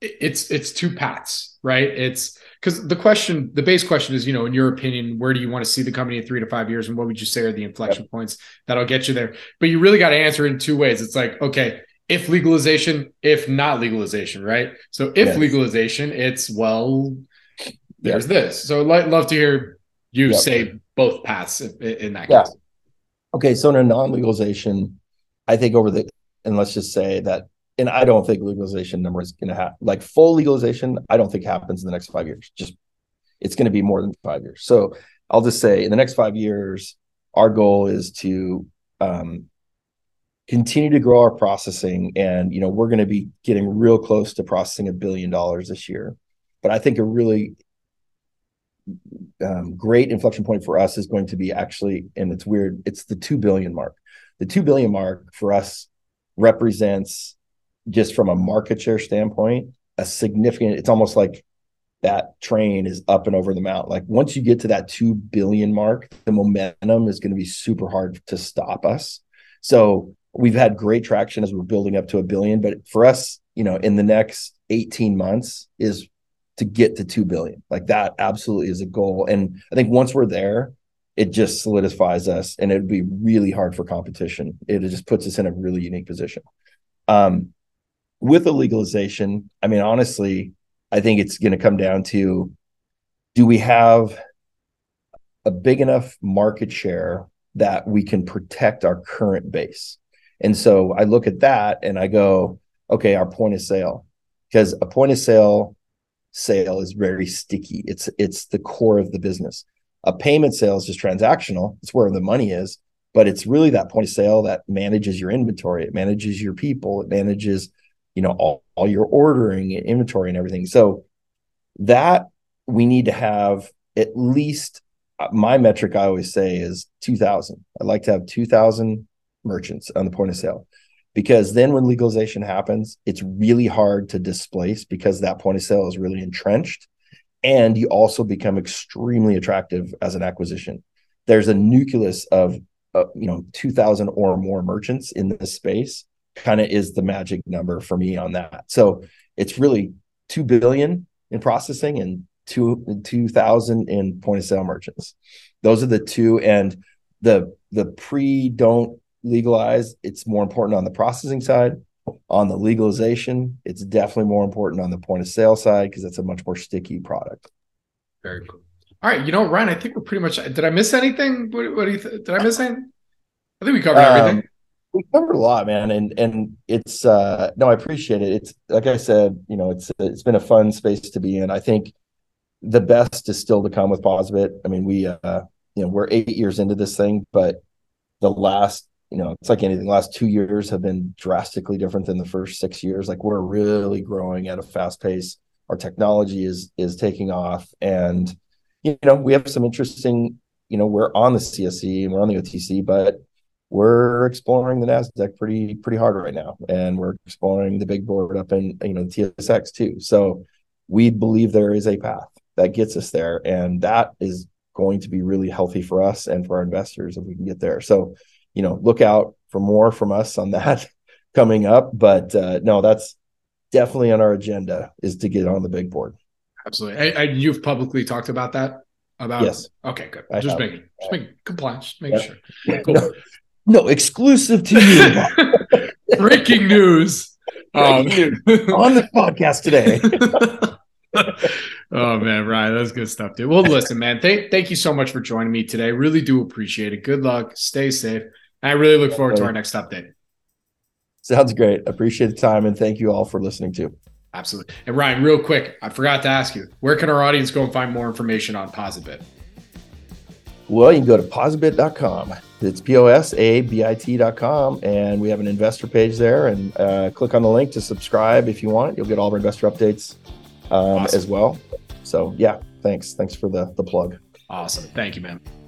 it's it's two paths, right? It's because the question, the base question is, you know, in your opinion, where do you want to see the company in three to five years, and what would you say are the inflection yep. points that'll get you there? But you really got to answer in two ways. It's like, okay, if legalization, if not legalization, right? So if yes. legalization, it's well, there's yep. this. So I'd love to hear you yep. say both paths in, in that yeah. case. Okay, so in a non-legalization, I think over the and let's just say that and I don't think legalization number is going to happen. Like full legalization, I don't think happens in the next five years. Just it's going to be more than five years. So I'll just say in the next five years, our goal is to um, continue to grow our processing, and you know we're going to be getting real close to processing a billion dollars this year. But I think a really um, great inflection point for us is going to be actually, and it's weird, it's the 2 billion mark. The 2 billion mark for us represents just from a market share standpoint, a significant, it's almost like that train is up and over the mountain. Like once you get to that 2 billion mark, the momentum is going to be super hard to stop us. So we've had great traction as we're building up to a billion, but for us, you know, in the next 18 months is to get to 2 billion. Like that absolutely is a goal. And I think once we're there, it just solidifies us and it'd be really hard for competition. It just puts us in a really unique position. Um, with a legalization, I mean, honestly, I think it's going to come down to do we have a big enough market share that we can protect our current base? And so I look at that and I go, okay, our point of sale, because a point of sale sale is very sticky. It's it's the core of the business. A payment sale is just transactional. It's where the money is, but it's really that point of sale that manages your inventory. It manages your people. It manages, you know, all, all your ordering and inventory and everything. So that we need to have at least uh, my metric I always say is 2000. i'd like to have 2000 merchants on the point of sale because then when legalization happens, it's really hard to displace because that point of sale is really entrenched. And you also become extremely attractive as an acquisition. There's a nucleus of, uh, you know, 2000 or more merchants in this space kind of is the magic number for me on that. So it's really 2 billion in processing and two 2000 in point of sale merchants. Those are the two and the the pre don't legalize, it's more important on the processing side. On the legalization, it's definitely more important on the point of sale side because it's a much more sticky product. Very cool. All right, you know, Ryan, I think we're pretty much. Did I miss anything? What, what do you? Th- did I miss anything? I think we covered um, everything. We covered a lot, man, and and it's uh no, I appreciate it. It's like I said, you know, it's it's been a fun space to be in. I think the best is still to come with POSaBIT. I mean, we uh you know we're eight years into this thing, but the last you know, it's like anything. Last two years have been drastically different than the first six years. Like we're really growing at a fast pace. Our technology is is taking off, and you know, we have some interesting. You know, we're on the CSE and we're on the OTC, but we're exploring the Nasdaq pretty pretty hard right now, and we're exploring the big board up in you know the TSX too. So we believe there is a path that gets us there, and that is going to be really healthy for us and for our investors if we can get there. So you know, look out for more from us on that coming up. But uh, no, that's definitely on our agenda is to get on the big board. Absolutely. And you've publicly talked about that? About yes. Okay, good. I just making just making compliance, just making sure. Cool. No, no, exclusive to you. Breaking news. Um, on the podcast today. oh man, Ryan, that's good stuff, dude. Well, listen, man, thank thank you so much for joining me today. Really do appreciate it. Good luck. Stay safe. I really look forward to our next update. Sounds great. Appreciate the time and thank you all for listening too. Absolutely. And Ryan, real quick, I forgot to ask you, where can our audience go and find more information on POSaBIT? Well, you can go to posabit.com. It's P O S A B I T.com. And we have an investor page there. And uh, click on the link to subscribe if you want. You'll get all of our investor updates um, awesome. as well. So, yeah, thanks. Thanks for the, the plug. Awesome. Thank you, man.